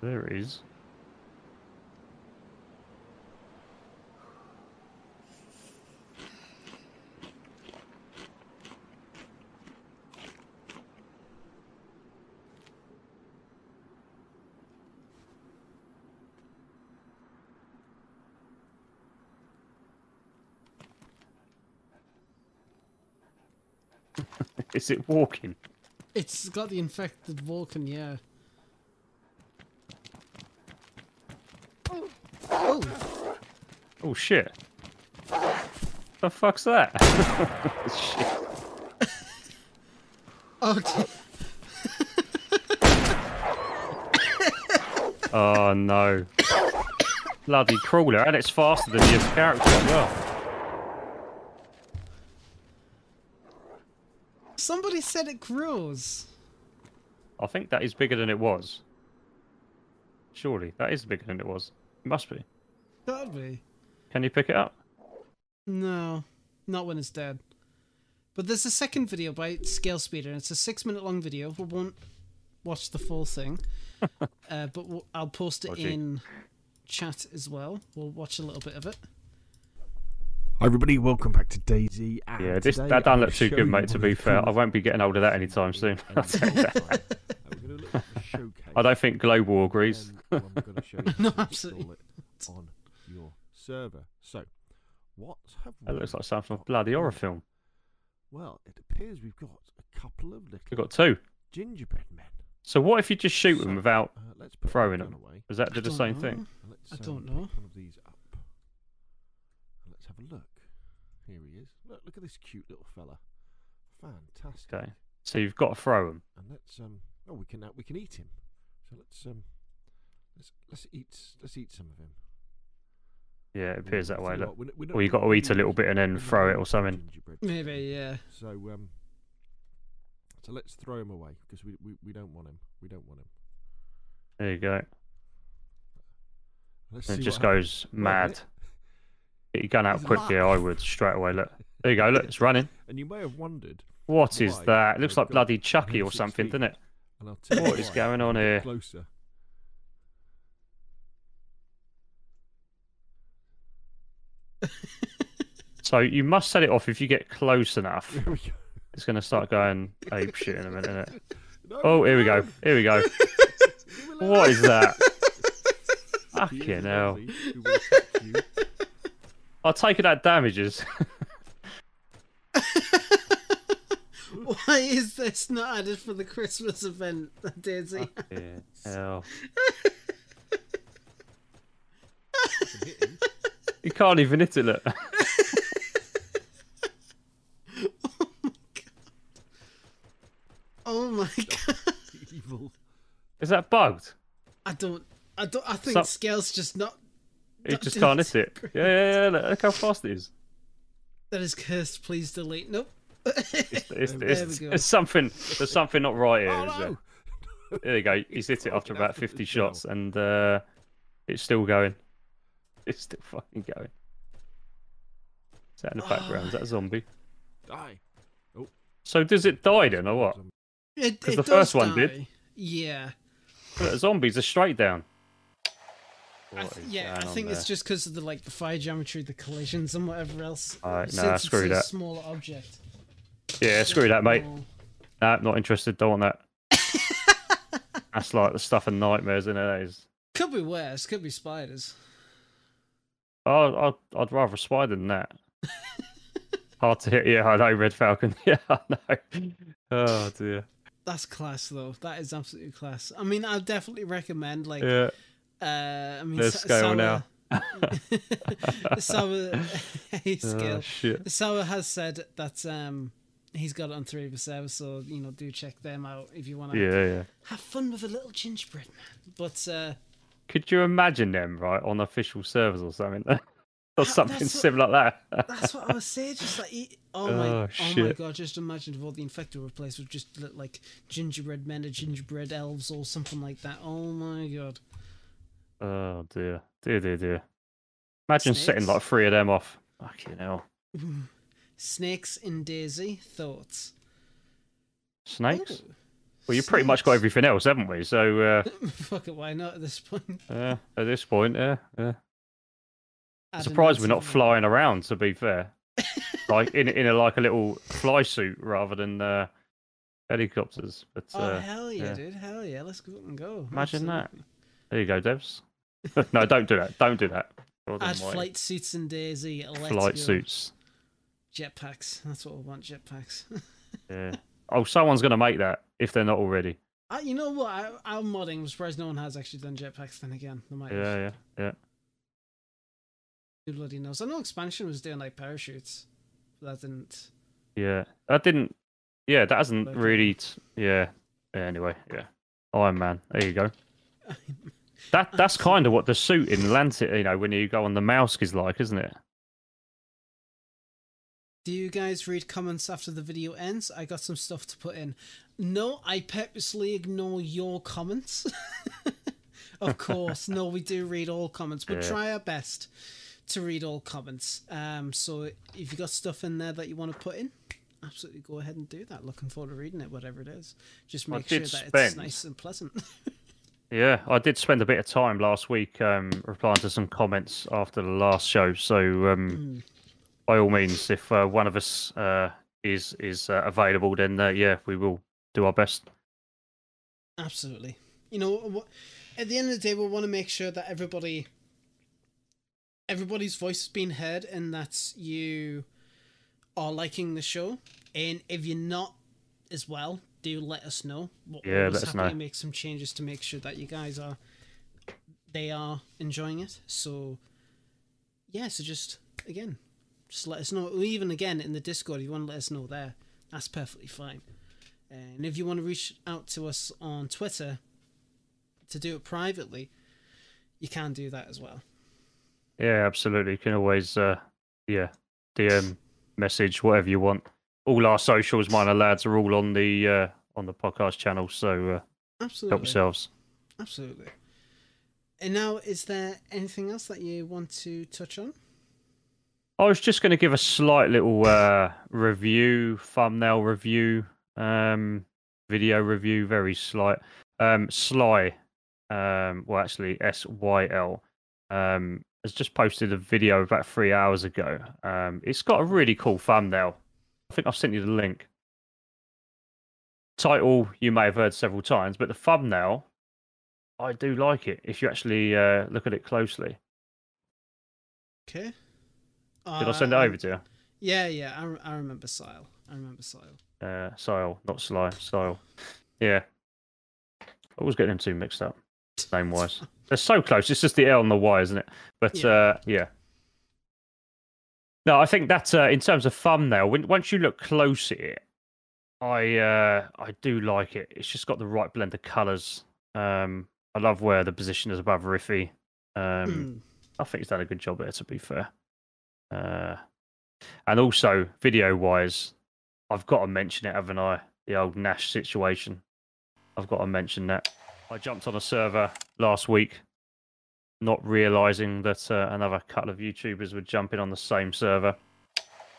There is. Is it walking? It's got the infected Vulcan, yeah. Oh, Oh shit. The fuck's that? shit. oh, Oh no. Bloody crawler, and it's faster than your character as well. somebody said it grows. I think that is bigger than it was. Surely, that is bigger than it was. It must be. Gotta be. Can you pick it up? No, not when it's dead. But there's a second video by Scale Speeder, and it's a six minute long video. We won't watch the full thing, uh, but we'll, I'll post it Dodgy. in chat as well. We'll watch a little bit of it. Hi everybody, welcome back to DayZ. And Yeah, this today that I'm don't look too good, mate. To be fair, I won't be getting hold of that anytime soon. I'll tell you that. We're gonna look at the showcase, I don't think Global agrees. and I'm going to show you No, absolutely on your server. So, what have That we looks like something from a bloody horror film. Well, it appears we've got a couple of little We've got two. gingerbread men. So what if you just shoot them without? Uh, let's throwing them. away. Does that do the same know. thing? Let's, I um, don't pick know. One of these up. And let's have a look. Here he is. Look, look at this cute little fella. Fantastic. Okay. So you've got to throw him. and let's um oh we can uh, we can eat him so let's um let's let's eat let's eat some of him Yeah, it appears that way. you Look. what, we're not- we're not- Or you we're got to eat a little bit and then throw it or something. Maybe, yeah. so um so let's throw him away because we, we we don't want him we don't want him There you go. let's And see it just what happens. goes Wait mad. Minute. Get your gun out He's quick. Yeah, I would straight away. Look. There you go. Look, it's running. and you may have wondered What is that? It looks like bloody Chucky or something, doesn't it? and I'll tell What is going on here? closer So you must set it off if you get close enough. go It's going to start going ape shit in a minute, isn't it? No, Oh, here we go. Here we go. Leave him alone. What is that? He is Fucking hell. lovely, who will attack you. I'll take it at damages. Why is this not added for the Christmas event, DayZ? Hell. can hit him. You can't even hit it, look. Oh my god! Oh Evil. Is that bugged? I don't. I don't. I think Some- Scale's just not. That just can't hit it. Yeah, yeah, yeah. Look, look how fast it is. That is cursed. Please delete. Nope. It's, it's, There it's, we go. it's something. There's something not right here. Oh is there? There you go. He's hit it after about 50 shots, and uh, it's still going. It's still fucking going. Is that in the background? Is that a zombie? Die. Oh. So does it die then, or what? It, 'Cause it the first one did. Yeah. The zombies are straight down. I th- yeah, I think it's there? just because of the like the fire geometry, the collisions, and whatever else. Alright, Since nah, screw a that. smaller object. Yeah, screw that, mate. Nah, not interested. Don't want that. That's like the stuff of nightmares, isn't it? Is. Could be worse. Could be spiders. Oh, I'd, I'd rather a spider than that. Hard to hit. Yeah, I know, Red Falcon. Yeah, I know. Oh dear. That's class, though. That is absolutely class. I mean, I'd definitely recommend like. Yeah. Uh, I mean, Let's Sa- go Sour- now. Sour, hey, Oh, Scale. shit. Sour has said that um he's got it on three of his servers, so you know do check them out if you want to Yeah, yeah. have fun with a little gingerbread man. But uh Could you imagine them right on official servers or something? or something what- similar like that. That's what I was saying. Just like, oh my, Oh, oh, my god! Just imagine if all the infected were replaced with just like gingerbread men or gingerbread elves or something like that. Oh my god! Oh dear, dear, dear, dear. Imagine setting like three of them off. Fucking hell. Snakes in DayZ thoughts. Snakes? Oh, Well, you pretty much got everything else, haven't we? So, uh, Fuck it, why not at this point? uh, at this point, yeah, yeah. I'm surprised we're not flying around. To be fair, like in in a like a little fly suit rather than uh, helicopters. But Oh uh, hell yeah, yeah. dude! Hell yeah! Let's go and go. Imagine that. There you go, Devs. no, don't do that. Don't do that. God Add almighty. flight suits and DayZ. Let's flight go. suits. Jetpacks. That's what we want. Jetpacks. Yeah. Oh, someone's gonna make that if they're not already. Uh, you know what? I, I'm modding. I'm surprised no one has actually done jetpacks. Then again, they might. have. Yeah, yeah, yeah. Who bloody knows? I know expansion was doing like parachutes, but that didn't. Yeah, that didn't. Yeah, that hasn't really. T- yeah. Anyway, yeah. Iron Man. There you go. That that's kind of what the suit in Atlantic, you know, when you go on the mouse is like, isn't it? Do you guys read comments after the video ends? I got some stuff to put in. No, I purposely ignore your comments. of course, no, we do read all comments, but Yeah. try our best to read all comments. Um, so if you got stuff in there that you want to put in, absolutely go ahead and do that. Looking forward to reading it, whatever it is. Just make sure that it's nice and pleasant. Yeah, I did spend a bit of time last week um, replying to some comments after the last show. So, um, Mm. by all means, if uh, one of us uh, is is uh, available, then uh, yeah, we will do our best. Absolutely. You know, at the end of the day, we want to make sure that everybody, everybody's voice is being heard, and that you are liking the show. And if you're not, as well, do let us know. We're Yeah, let us know. make some changes to make sure that you guys are, they are enjoying it. So, yeah. So just again, just let us know. Or even again in the Discord, if you want to let us know there, that's perfectly fine. And if you want to reach out to us on Twitter to do it privately, you can do that as well. Yeah, absolutely. You can always, uh, yeah, DM, message, whatever you want. All our socials, mine and lads, are all on the uh, on the podcast channel. So uh, Absolutely. help yourselves. Absolutely. And now, is there anything else that you want to touch on? I was just going to give a slight little uh, review, thumbnail review, um, video review, very slight. Um, Sly, um, well, actually, S Y L, um, has just posted a video about three hours ago. Um, it's got a really cool thumbnail. I think I've sent you the link. Title you may have heard several times, but the thumbnail, I do like it if you actually uh, look at it closely. Okay. Did I send it over to you? Yeah, yeah. I, re- I remember Sile. I remember Sile. Uh, Sile, not Sly. Sile. Yeah. I always get them two mixed up, name wise. They're so close. It's just the L and the Y, isn't it? But Yeah. uh, yeah. No, I think that uh, in terms of thumbnail, when once you look close at it, I uh, I do like it. It's just got the right blend of colours. Um, I love where the position is above Riffy. Um, Mm. I think he's done a good job there, to be fair. Uh, and also, video wise, I've got to mention it, haven't I? The old Nash situation. I've got to mention that. I jumped on a server last week, not realizing that uh, another couple of YouTubers were jumping on the same server.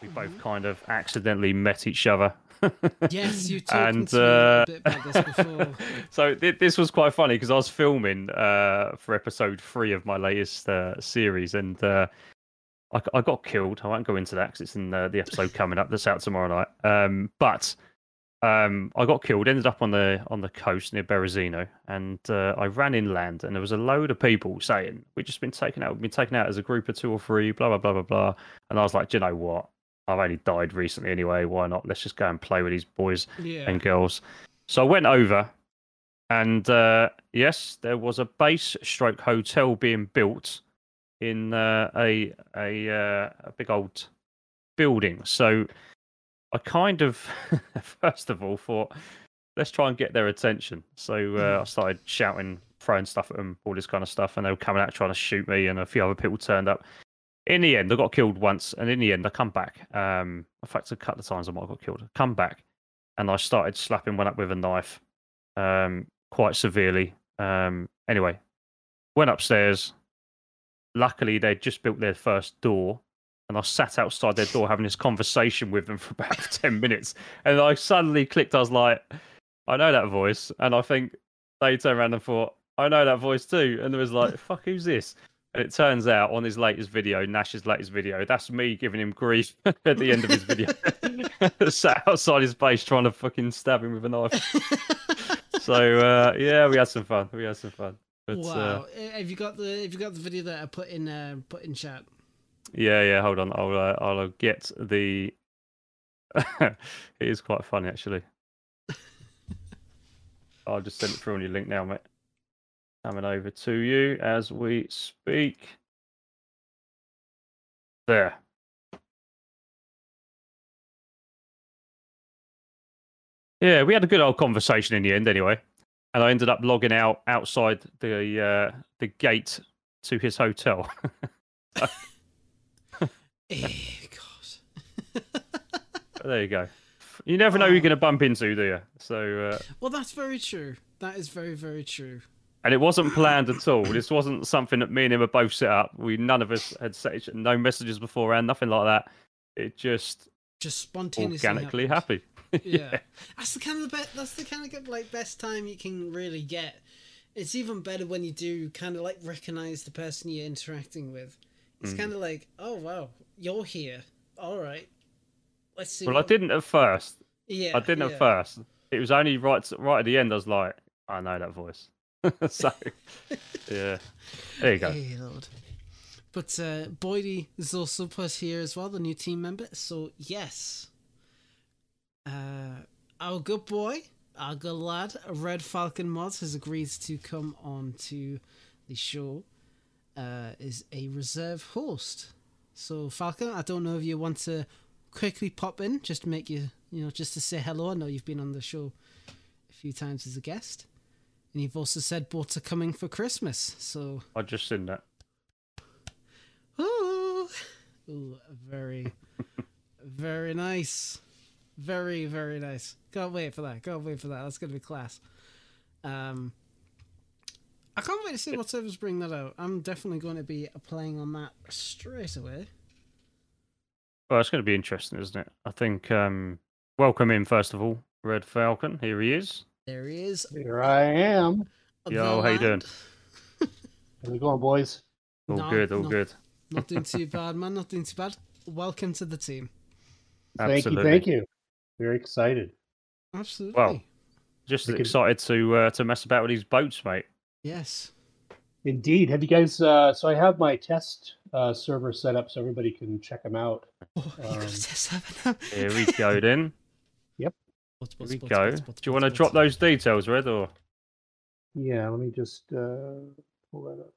We both Mhm. kind of accidentally met each other. Yes, you talked and to a uh, bit about this before. so th- this was quite funny because I was filming uh, for episode three of my latest uh, series, and uh, I, I got killed. I won't go into that because it's in the, the episode coming up that's out tomorrow night. Um, but um, I got killed. Ended up on the on the coast near Berezino, and uh, I ran inland, and there was a load of people saying we've just been taken out. We've been taken out as a group of two or three. Blah blah blah blah blah. And I was like, do you know what? I've only died recently anyway. Why not? Let's just go and play with these boys Yeah. and girls. So I went over, and uh, yes, there was a base stroke hotel being built in uh, a a uh, a big old building. So I kind of first of all thought, let's try and get their attention. So uh, I started shouting throwing stuff at them, all this kind of stuff, and they were coming out trying to shoot me, and a few other people turned up. In the end, I got killed once, and in the end, I come back. Um, in fact, a couple of times I might have got killed. I come back, and I started slapping one up with a knife, um, quite severely. Um, anyway, went upstairs. Luckily, they'd just built their first door, and I sat outside their door having this conversation with them for about 10 minutes. And I suddenly clicked, I was like, I know that voice. And I think they turned around and thought, I know that voice too. And it was like, fuck, who's this? And it turns out on his latest video, Nash's latest video, that's me giving him grief at the end of his video. Sat outside his base trying to fucking stab him with a knife. so uh, yeah, we had some fun. We had some fun. But, uh, wow. Uh, have you got the Have you got the video that I put in uh, put in chat? Yeah, yeah. Hold on. I'll uh, I'll get the. it is quite funny actually. I'll just send it through on your link now, mate. Coming over to you as we speak. There. Yeah, we had a good old conversation in the end, anyway. And I ended up logging out outside the uh, the gate to his hotel. God. there you go. You never know who you're going to bump into, do you? So, uh, Well, that's very true. That is very very true. and it wasn't planned at all. This wasn't something that me and him had both set up. We none of us had set each, no messages beforehand, nothing like that. It just Just spontaneously organically happened. happy. yeah. That's the kind of the be- that's the kind of like best time you can really get. It's even better when you do kind of like recognize the person you're interacting with. It's Mm. kind of like, oh wow, you're here. All right, let's see. Well, I didn't at first. Yeah, I didn't yeah. at first. It was only right right at the end. I was like, I know that voice. so, yeah, there you go. Hey. But uh, Boydie is also put here as well, the new team member. So yes, uh, our good boy, our good lad, Red Falcon Mods has agreed to come on to the show. Uh, is a reserve host. So Falcon, I don't know if you want to quickly pop in, just to make you, you know, just to say hello. I know you've been on the show a few times as a guest, and you've also said boats are coming for Christmas. So I just seen that. Oh, Ooh very, very nice. Very, very nice. Can't wait for that. Can't wait for that. That's going to be class. Um, I can't wait to see what servers bring that out. I'm definitely going to be playing on that straight away. Well, it's going to be interesting, isn't it? I think. Um, welcome in first of all, Red Falcon. Here he is. There he is. Here I am. Yo, how you doing? lad. How's it going, boys? All No, good, all no. good. Not doing too bad, man. Not doing too bad. Welcome to the team. Thank Absolutely. you, thank you. Very excited. Absolutely. Well, Just We could- excited to uh, to mess about with these boats, mate. Yes. Indeed. Have you guys? Uh, so I have my test uh, server set up so everybody can check them out. Oh, Um, test that. Here we go then. Bots, Here we go. bots, bots, Do you want to drop bots. those details, Red, or Yeah. Let me just uh, pull that up.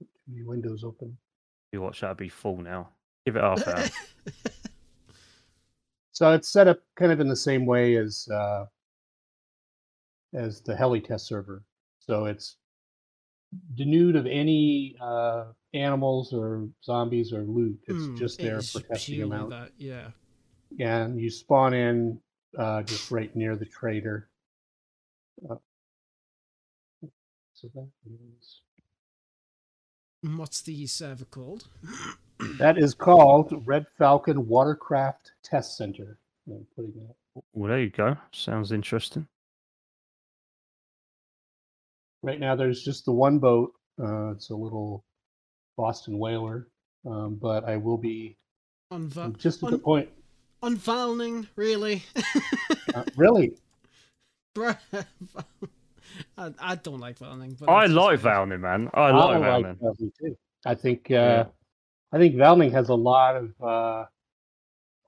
Too many windows open. you watch that'd be full now? Give it half hour. So it's set up kind of in the same way as uh, as the heli test server. So it's denuded of any uh, animals or zombies or loot. It's Hmm, just it there is for testing them out. That, yeah. and you spawn in uh, just right near the trader. Uh, so that is What's the server called? that is called Red Falcon Watercraft Test Center. I'm putting that. well, there you go. Sounds interesting. Right now, there's just the one boat. Uh, it's a little Boston whaler, um, but I will be On Va- just at the point. on Valning, really? Uh, really, Bruh. I, I don't like Valning. But I that's just like me. Valning, man. I like Valning. Valning too. I think uh, Yeah. I think Valning has a lot of uh,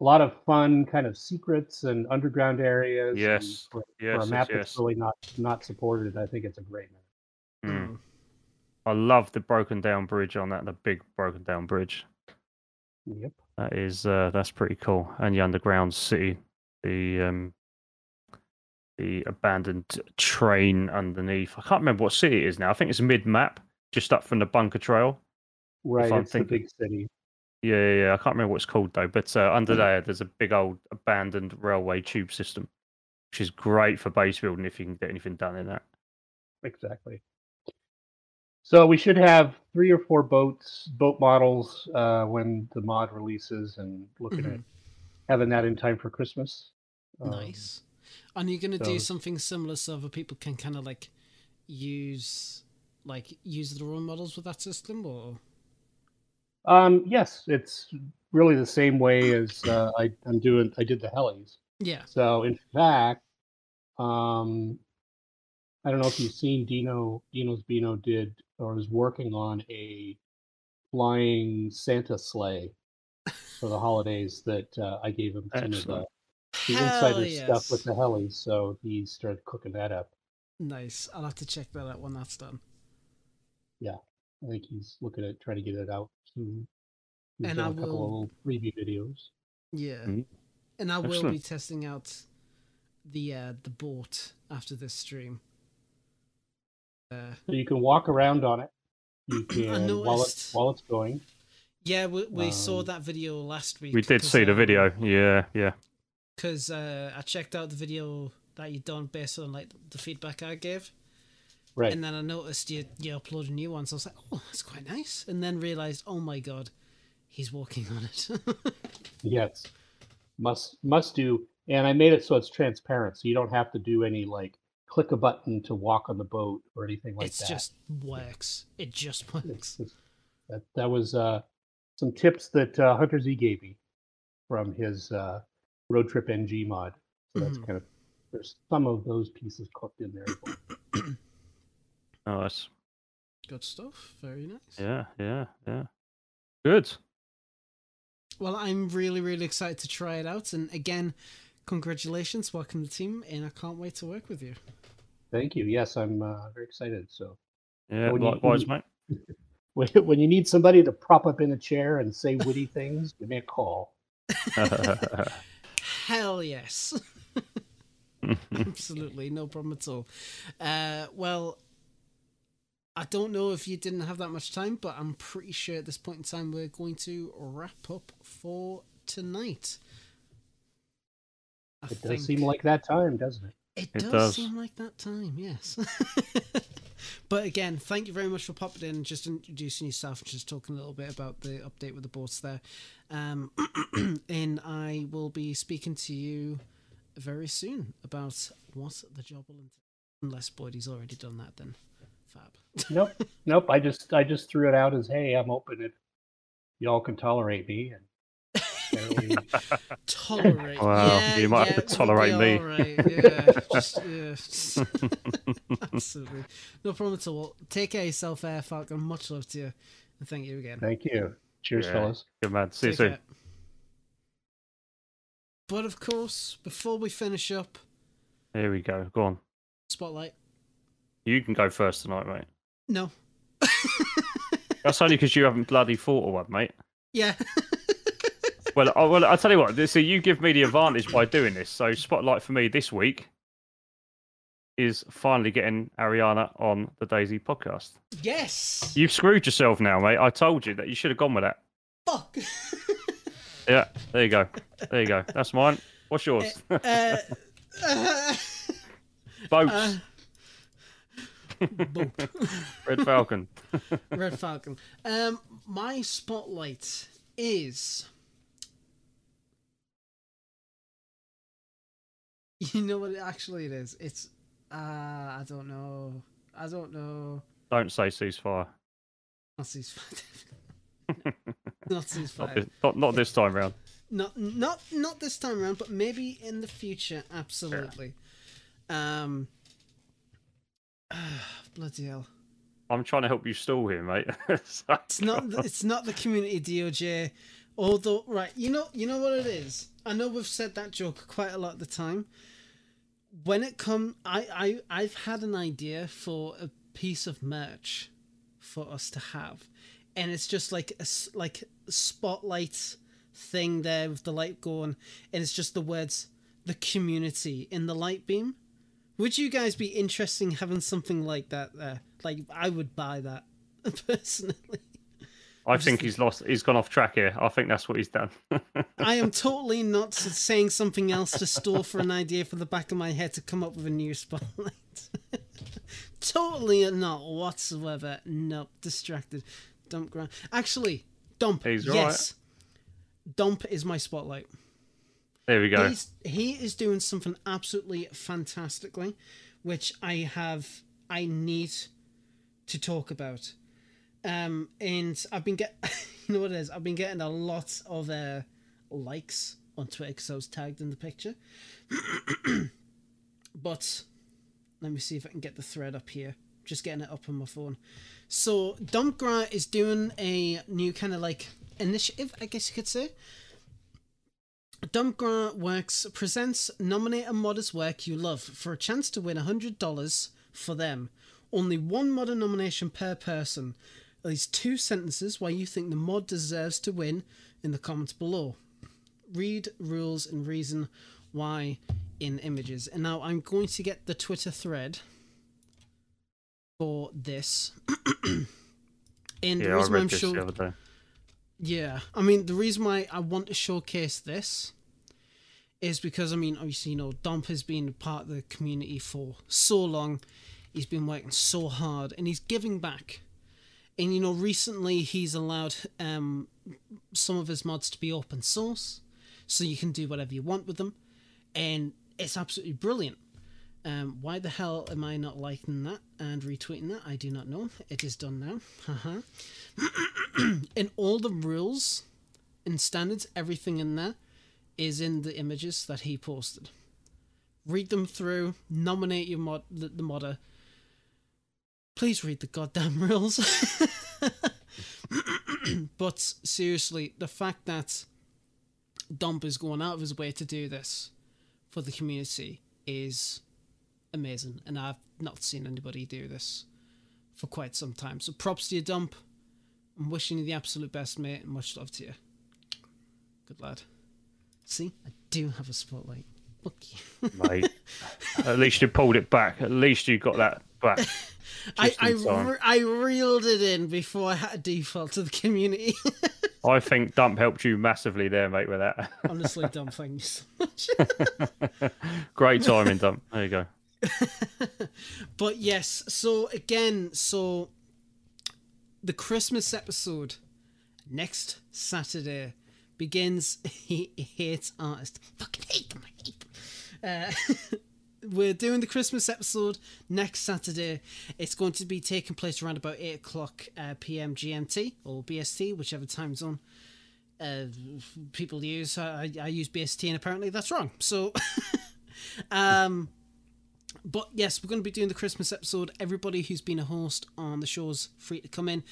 a lot of fun kind of secrets and underground areas. and Yes, for, for yes, a map yes. that's really not not supported, I think it's a great map. Mm. Mm. I love the broken down bridge on that. The big broken down bridge. Yep. That is uh, that's pretty cool. And the underground city, the um, the abandoned train underneath. I can't remember what city it is now. I think it's mid map, just up from the bunker trail. Right, it's the big city. Yeah, yeah, yeah. I can't remember what it's called though. But uh, under there, there's a big old abandoned railway tube system, which is great for base building if you can get anything done in that. Exactly. So we should have three or four boats, boat models, uh, when the mod releases, and looking at Mhm. having that in time for Christmas. Um, Nice. And you're gonna do something similar so that people can kind of like use like use their own models with that system, or Um, yes, it's really the same way as uh, I, I'm doing. I did the helis. yeah, So in fact, um, I don't know if you've seen Dino. Dino's Bino did or is working on a flying Santa sleigh for the holidays that uh, I gave him some of the, the insider yes. stuff with the helis. So he started cooking that up. Nice. I'll have to check that out when that's done. Yeah, I think he's looking at trying to get it out soon. He's And done I a couple will- of little preview videos. Yeah, Mhm. and I will be testing out the uh, the boat after this stream. Uh, So you can walk around on it. You can while it's while it's going. yeah, we, we saw Um, that video last week. We did see the video. Yeah, yeah. because uh, I checked out the video that you done based on like the feedback I gave. Right. And then I noticed you you uploaded new ones. I was like, oh, that's quite nice. And then realized, oh my god, he's walking on it. Yes. Must must do. And I made it so it's transparent, so you don't have to do any like click a button to walk on the boat or anything like it's that. It just works. It just It's works. just- that that was uh, some tips that uh, Hunter Z gave me from his uh, road trip NG mod. So that's Mhm. kind of there's some of those pieces cooked in there. as well. Nice. Good stuff. Very nice. Yeah, yeah, yeah. Good. Well, I'm really, really excited to try it out. And again, congratulations. Welcome to the team. And I can't wait to work with you. Thank you. Yes, I'm uh, very excited. So Yeah, When you- likewise, when mate. when, when you need somebody to prop up in a chair and say witty things, give me a call. Hell yes. Absolutely, no problem at all. Uh, well, I don't know if you didn't have that much time, but I'm pretty sure at this point in time we're going to wrap up for tonight. I It does seem like that time, doesn't it? it, It does, does. seem like that time, yes. but again, thank you very much for popping in, just introducing yourself, just talking a little bit about the update with the boats there. Um, and I will be speaking to you very soon about what the job will entail. Unless Boydie's already done that, then fab. Nope, nope. I just I just threw it out as, hey, I'm open if y'all can tolerate me. And apparently, Tolerate. Wow, yeah, you might have to tolerate me. all right, Yeah, just, yeah. Absolutely. No problem at all. Take care of yourself, Air Falcon. Much love to you. And thank you again. thank you. Cheers, Yeah. fellas. Good man. See you soon. care. But of course, before we finish up, Here we go. Go on. Spotlight. You can go first tonight, mate. No. That's only because you haven't bloody thought of one, mate. yeah. Well, I, well, I'll tell you what. So you give me the advantage by doing this. So spotlight for me this week is finally getting Ariana on the DayZ podcast. yes. You've screwed yourself now, mate. I told you that you should have gone with that. Fuck. Yeah, there you go. There you go. That's mine. What's yours? uh, uh, Boats. uh. Red Falcon. Red Falcon. Um, my spotlight is. You know what? It actually, it is. It's. Uh, I don't know. I don't know. Don't say ceasefire. Not ceasefire. not ceasefire. Not this, not, not this time round. Not not not this time around, but maybe in the future. Absolutely. Um. bloody hell. I'm trying to help you stall here, mate. So- It's not. the- It's not the community DOJ. Although, right, you know, you know what it is. I know we've said that joke quite a lot of the time. When it come, I, I, I've had an idea for a piece of merch for us to have, and it's just like a like spotlight thing there with the light going, and it's just the words "the community" in the light beam. Would you guys be interested in having something like that there? Like, I would buy that personally. I think he's lost. He's gone off track here. I think that's what he's done. I am totally not saying something else to store for an idea for the back of my head to come up with a new spotlight. totally not whatsoever. Nope, distracted. Dump ground. Actually, dump. He's yes. Dump is my spotlight. there we go. He's, he is doing something absolutely fantastically, which I have, I need to talk about. Um, and I've been get, you know what it is? I've been getting a lot of uh, likes on Twitter because I was tagged in the picture. but let me see if I can get the thread up here. Just getting it up on my phone. So Dumpgra is doing a new kind of like initiative, I guess you could say. Dumpgra Works presents nominate a modder's work you love for a chance to win $100 for them. Only one modder nomination per person. At least two sentences why you think the mod deserves to win in the comments below. Read rules and reason why in images. And now I'm going to get the Twitter thread for this. and the Yeah, I reason I'm this sure the other day. yeah, I mean the reason why I want to showcase this is because I mean obviously you know Domp has been part of the community for so long. He's been working so hard and he's giving back. And you know recently he's allowed um some of his mods to be open source, so you can do whatever you want with them, and it's absolutely brilliant. Um, why the hell am I not liking that and retweeting that? I do not know. It is done now. Haha and all the rules and standards, everything in there is in the images that he posted. Read them through, nominate your mod the, the modder. Please read the goddamn rules. but seriously, the fact that Dump is going out of his way to do this for the community is amazing, and I've not seen anybody do this for quite some time. So props to you, Dump. I'm wishing you the absolute best, mate, and much love to you. Good lad. See, I do have a spotlight. Fuck you. mate. At least you pulled it back. At least you got that back. I I, re- I reeled it in before I had to default to the community. I think Dump helped you massively there, mate, with that. Honestly, Dump, thank you so much. Great timing, Dump. There you go. but yes, so again, so the Christmas episode next Saturday begins. He hates artists. Fucking hate them. I hate them. Uh, we're doing the Christmas episode next Saturday. It's going to be taking place around about eight o'clock uh, p.m. GMT or BST, whichever time zone uh, people use. I, I use BST, and apparently that's wrong. So, um, but yes, we're going to be doing the Christmas episode. Everybody who's been a host on the show's free to come in.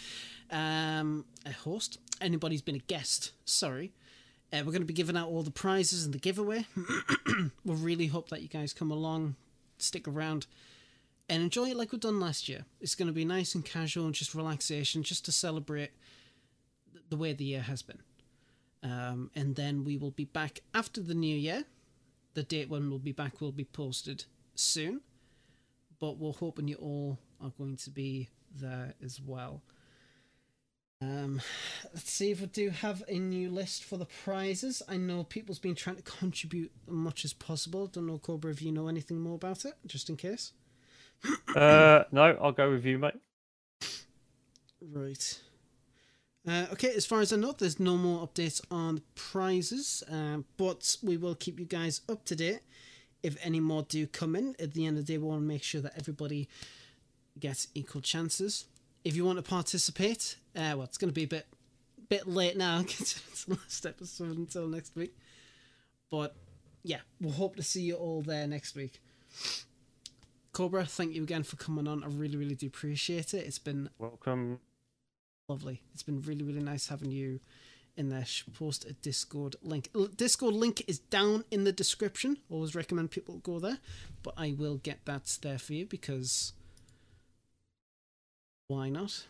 Um, a host. Anybody's been a guest. Sorry. Uh, we're going to be giving out all the prizes and the giveaway. we really hope that you guys come along, stick around, and enjoy it like we've done last year. It's going to be nice and casual and just relaxation, just to celebrate the way the year has been. Um, and then we will be back after the new year. The date when we'll be back will be posted soon, but we're hoping you all are going to be there as well. Um, let's see if we do have a new list for the prizes. I know people's been trying to contribute as much as possible. Don't know, Cobra, if you know anything more about it, just in case. Uh, no, I'll go with you, mate. Right. Uh, okay, as far as I know, there's no more updates on prizes, um, but we will keep you guys up to date if any more do come in. At the end of the day, we want to make sure that everybody gets equal chances. If you want to participate, uh, well, it's going to be a bit bit late now because it's the last episode until next week. But yeah, we'll hope to see you all there next week. Cobra, thank you again for coming on. I really, really do appreciate it. It's been Welcome. lovely. It's been really, really nice having you in there. Post a Discord link. Discord link is down in the description. Always recommend people go there, but I will get that there for you because why not?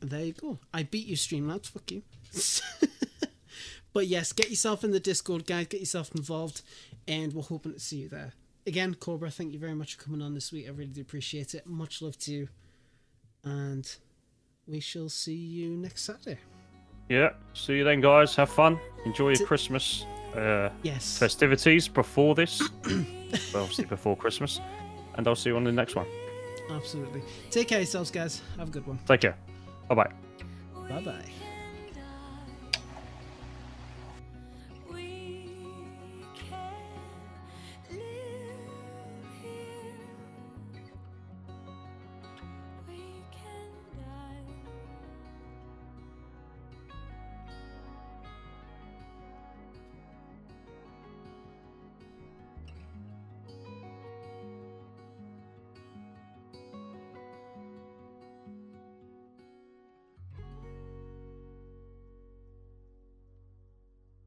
There you go. I beat you, Streamlabs. Fuck you. But yes, get yourself in the Discord, guys. Get yourself involved, and we're hoping to see you there. Again, Cobra, thank you very much for coming on this week. I really do appreciate it. Much love to you, and we shall see you next Saturday. Yeah. See you then, guys. Have fun. Enjoy your Christmas uh, Yes. festivities before this. well, obviously before Christmas. And I'll see you on the next one. Absolutely. Take care of yourselves, guys. Have a good one. Take care. Bye bye. Bye bye.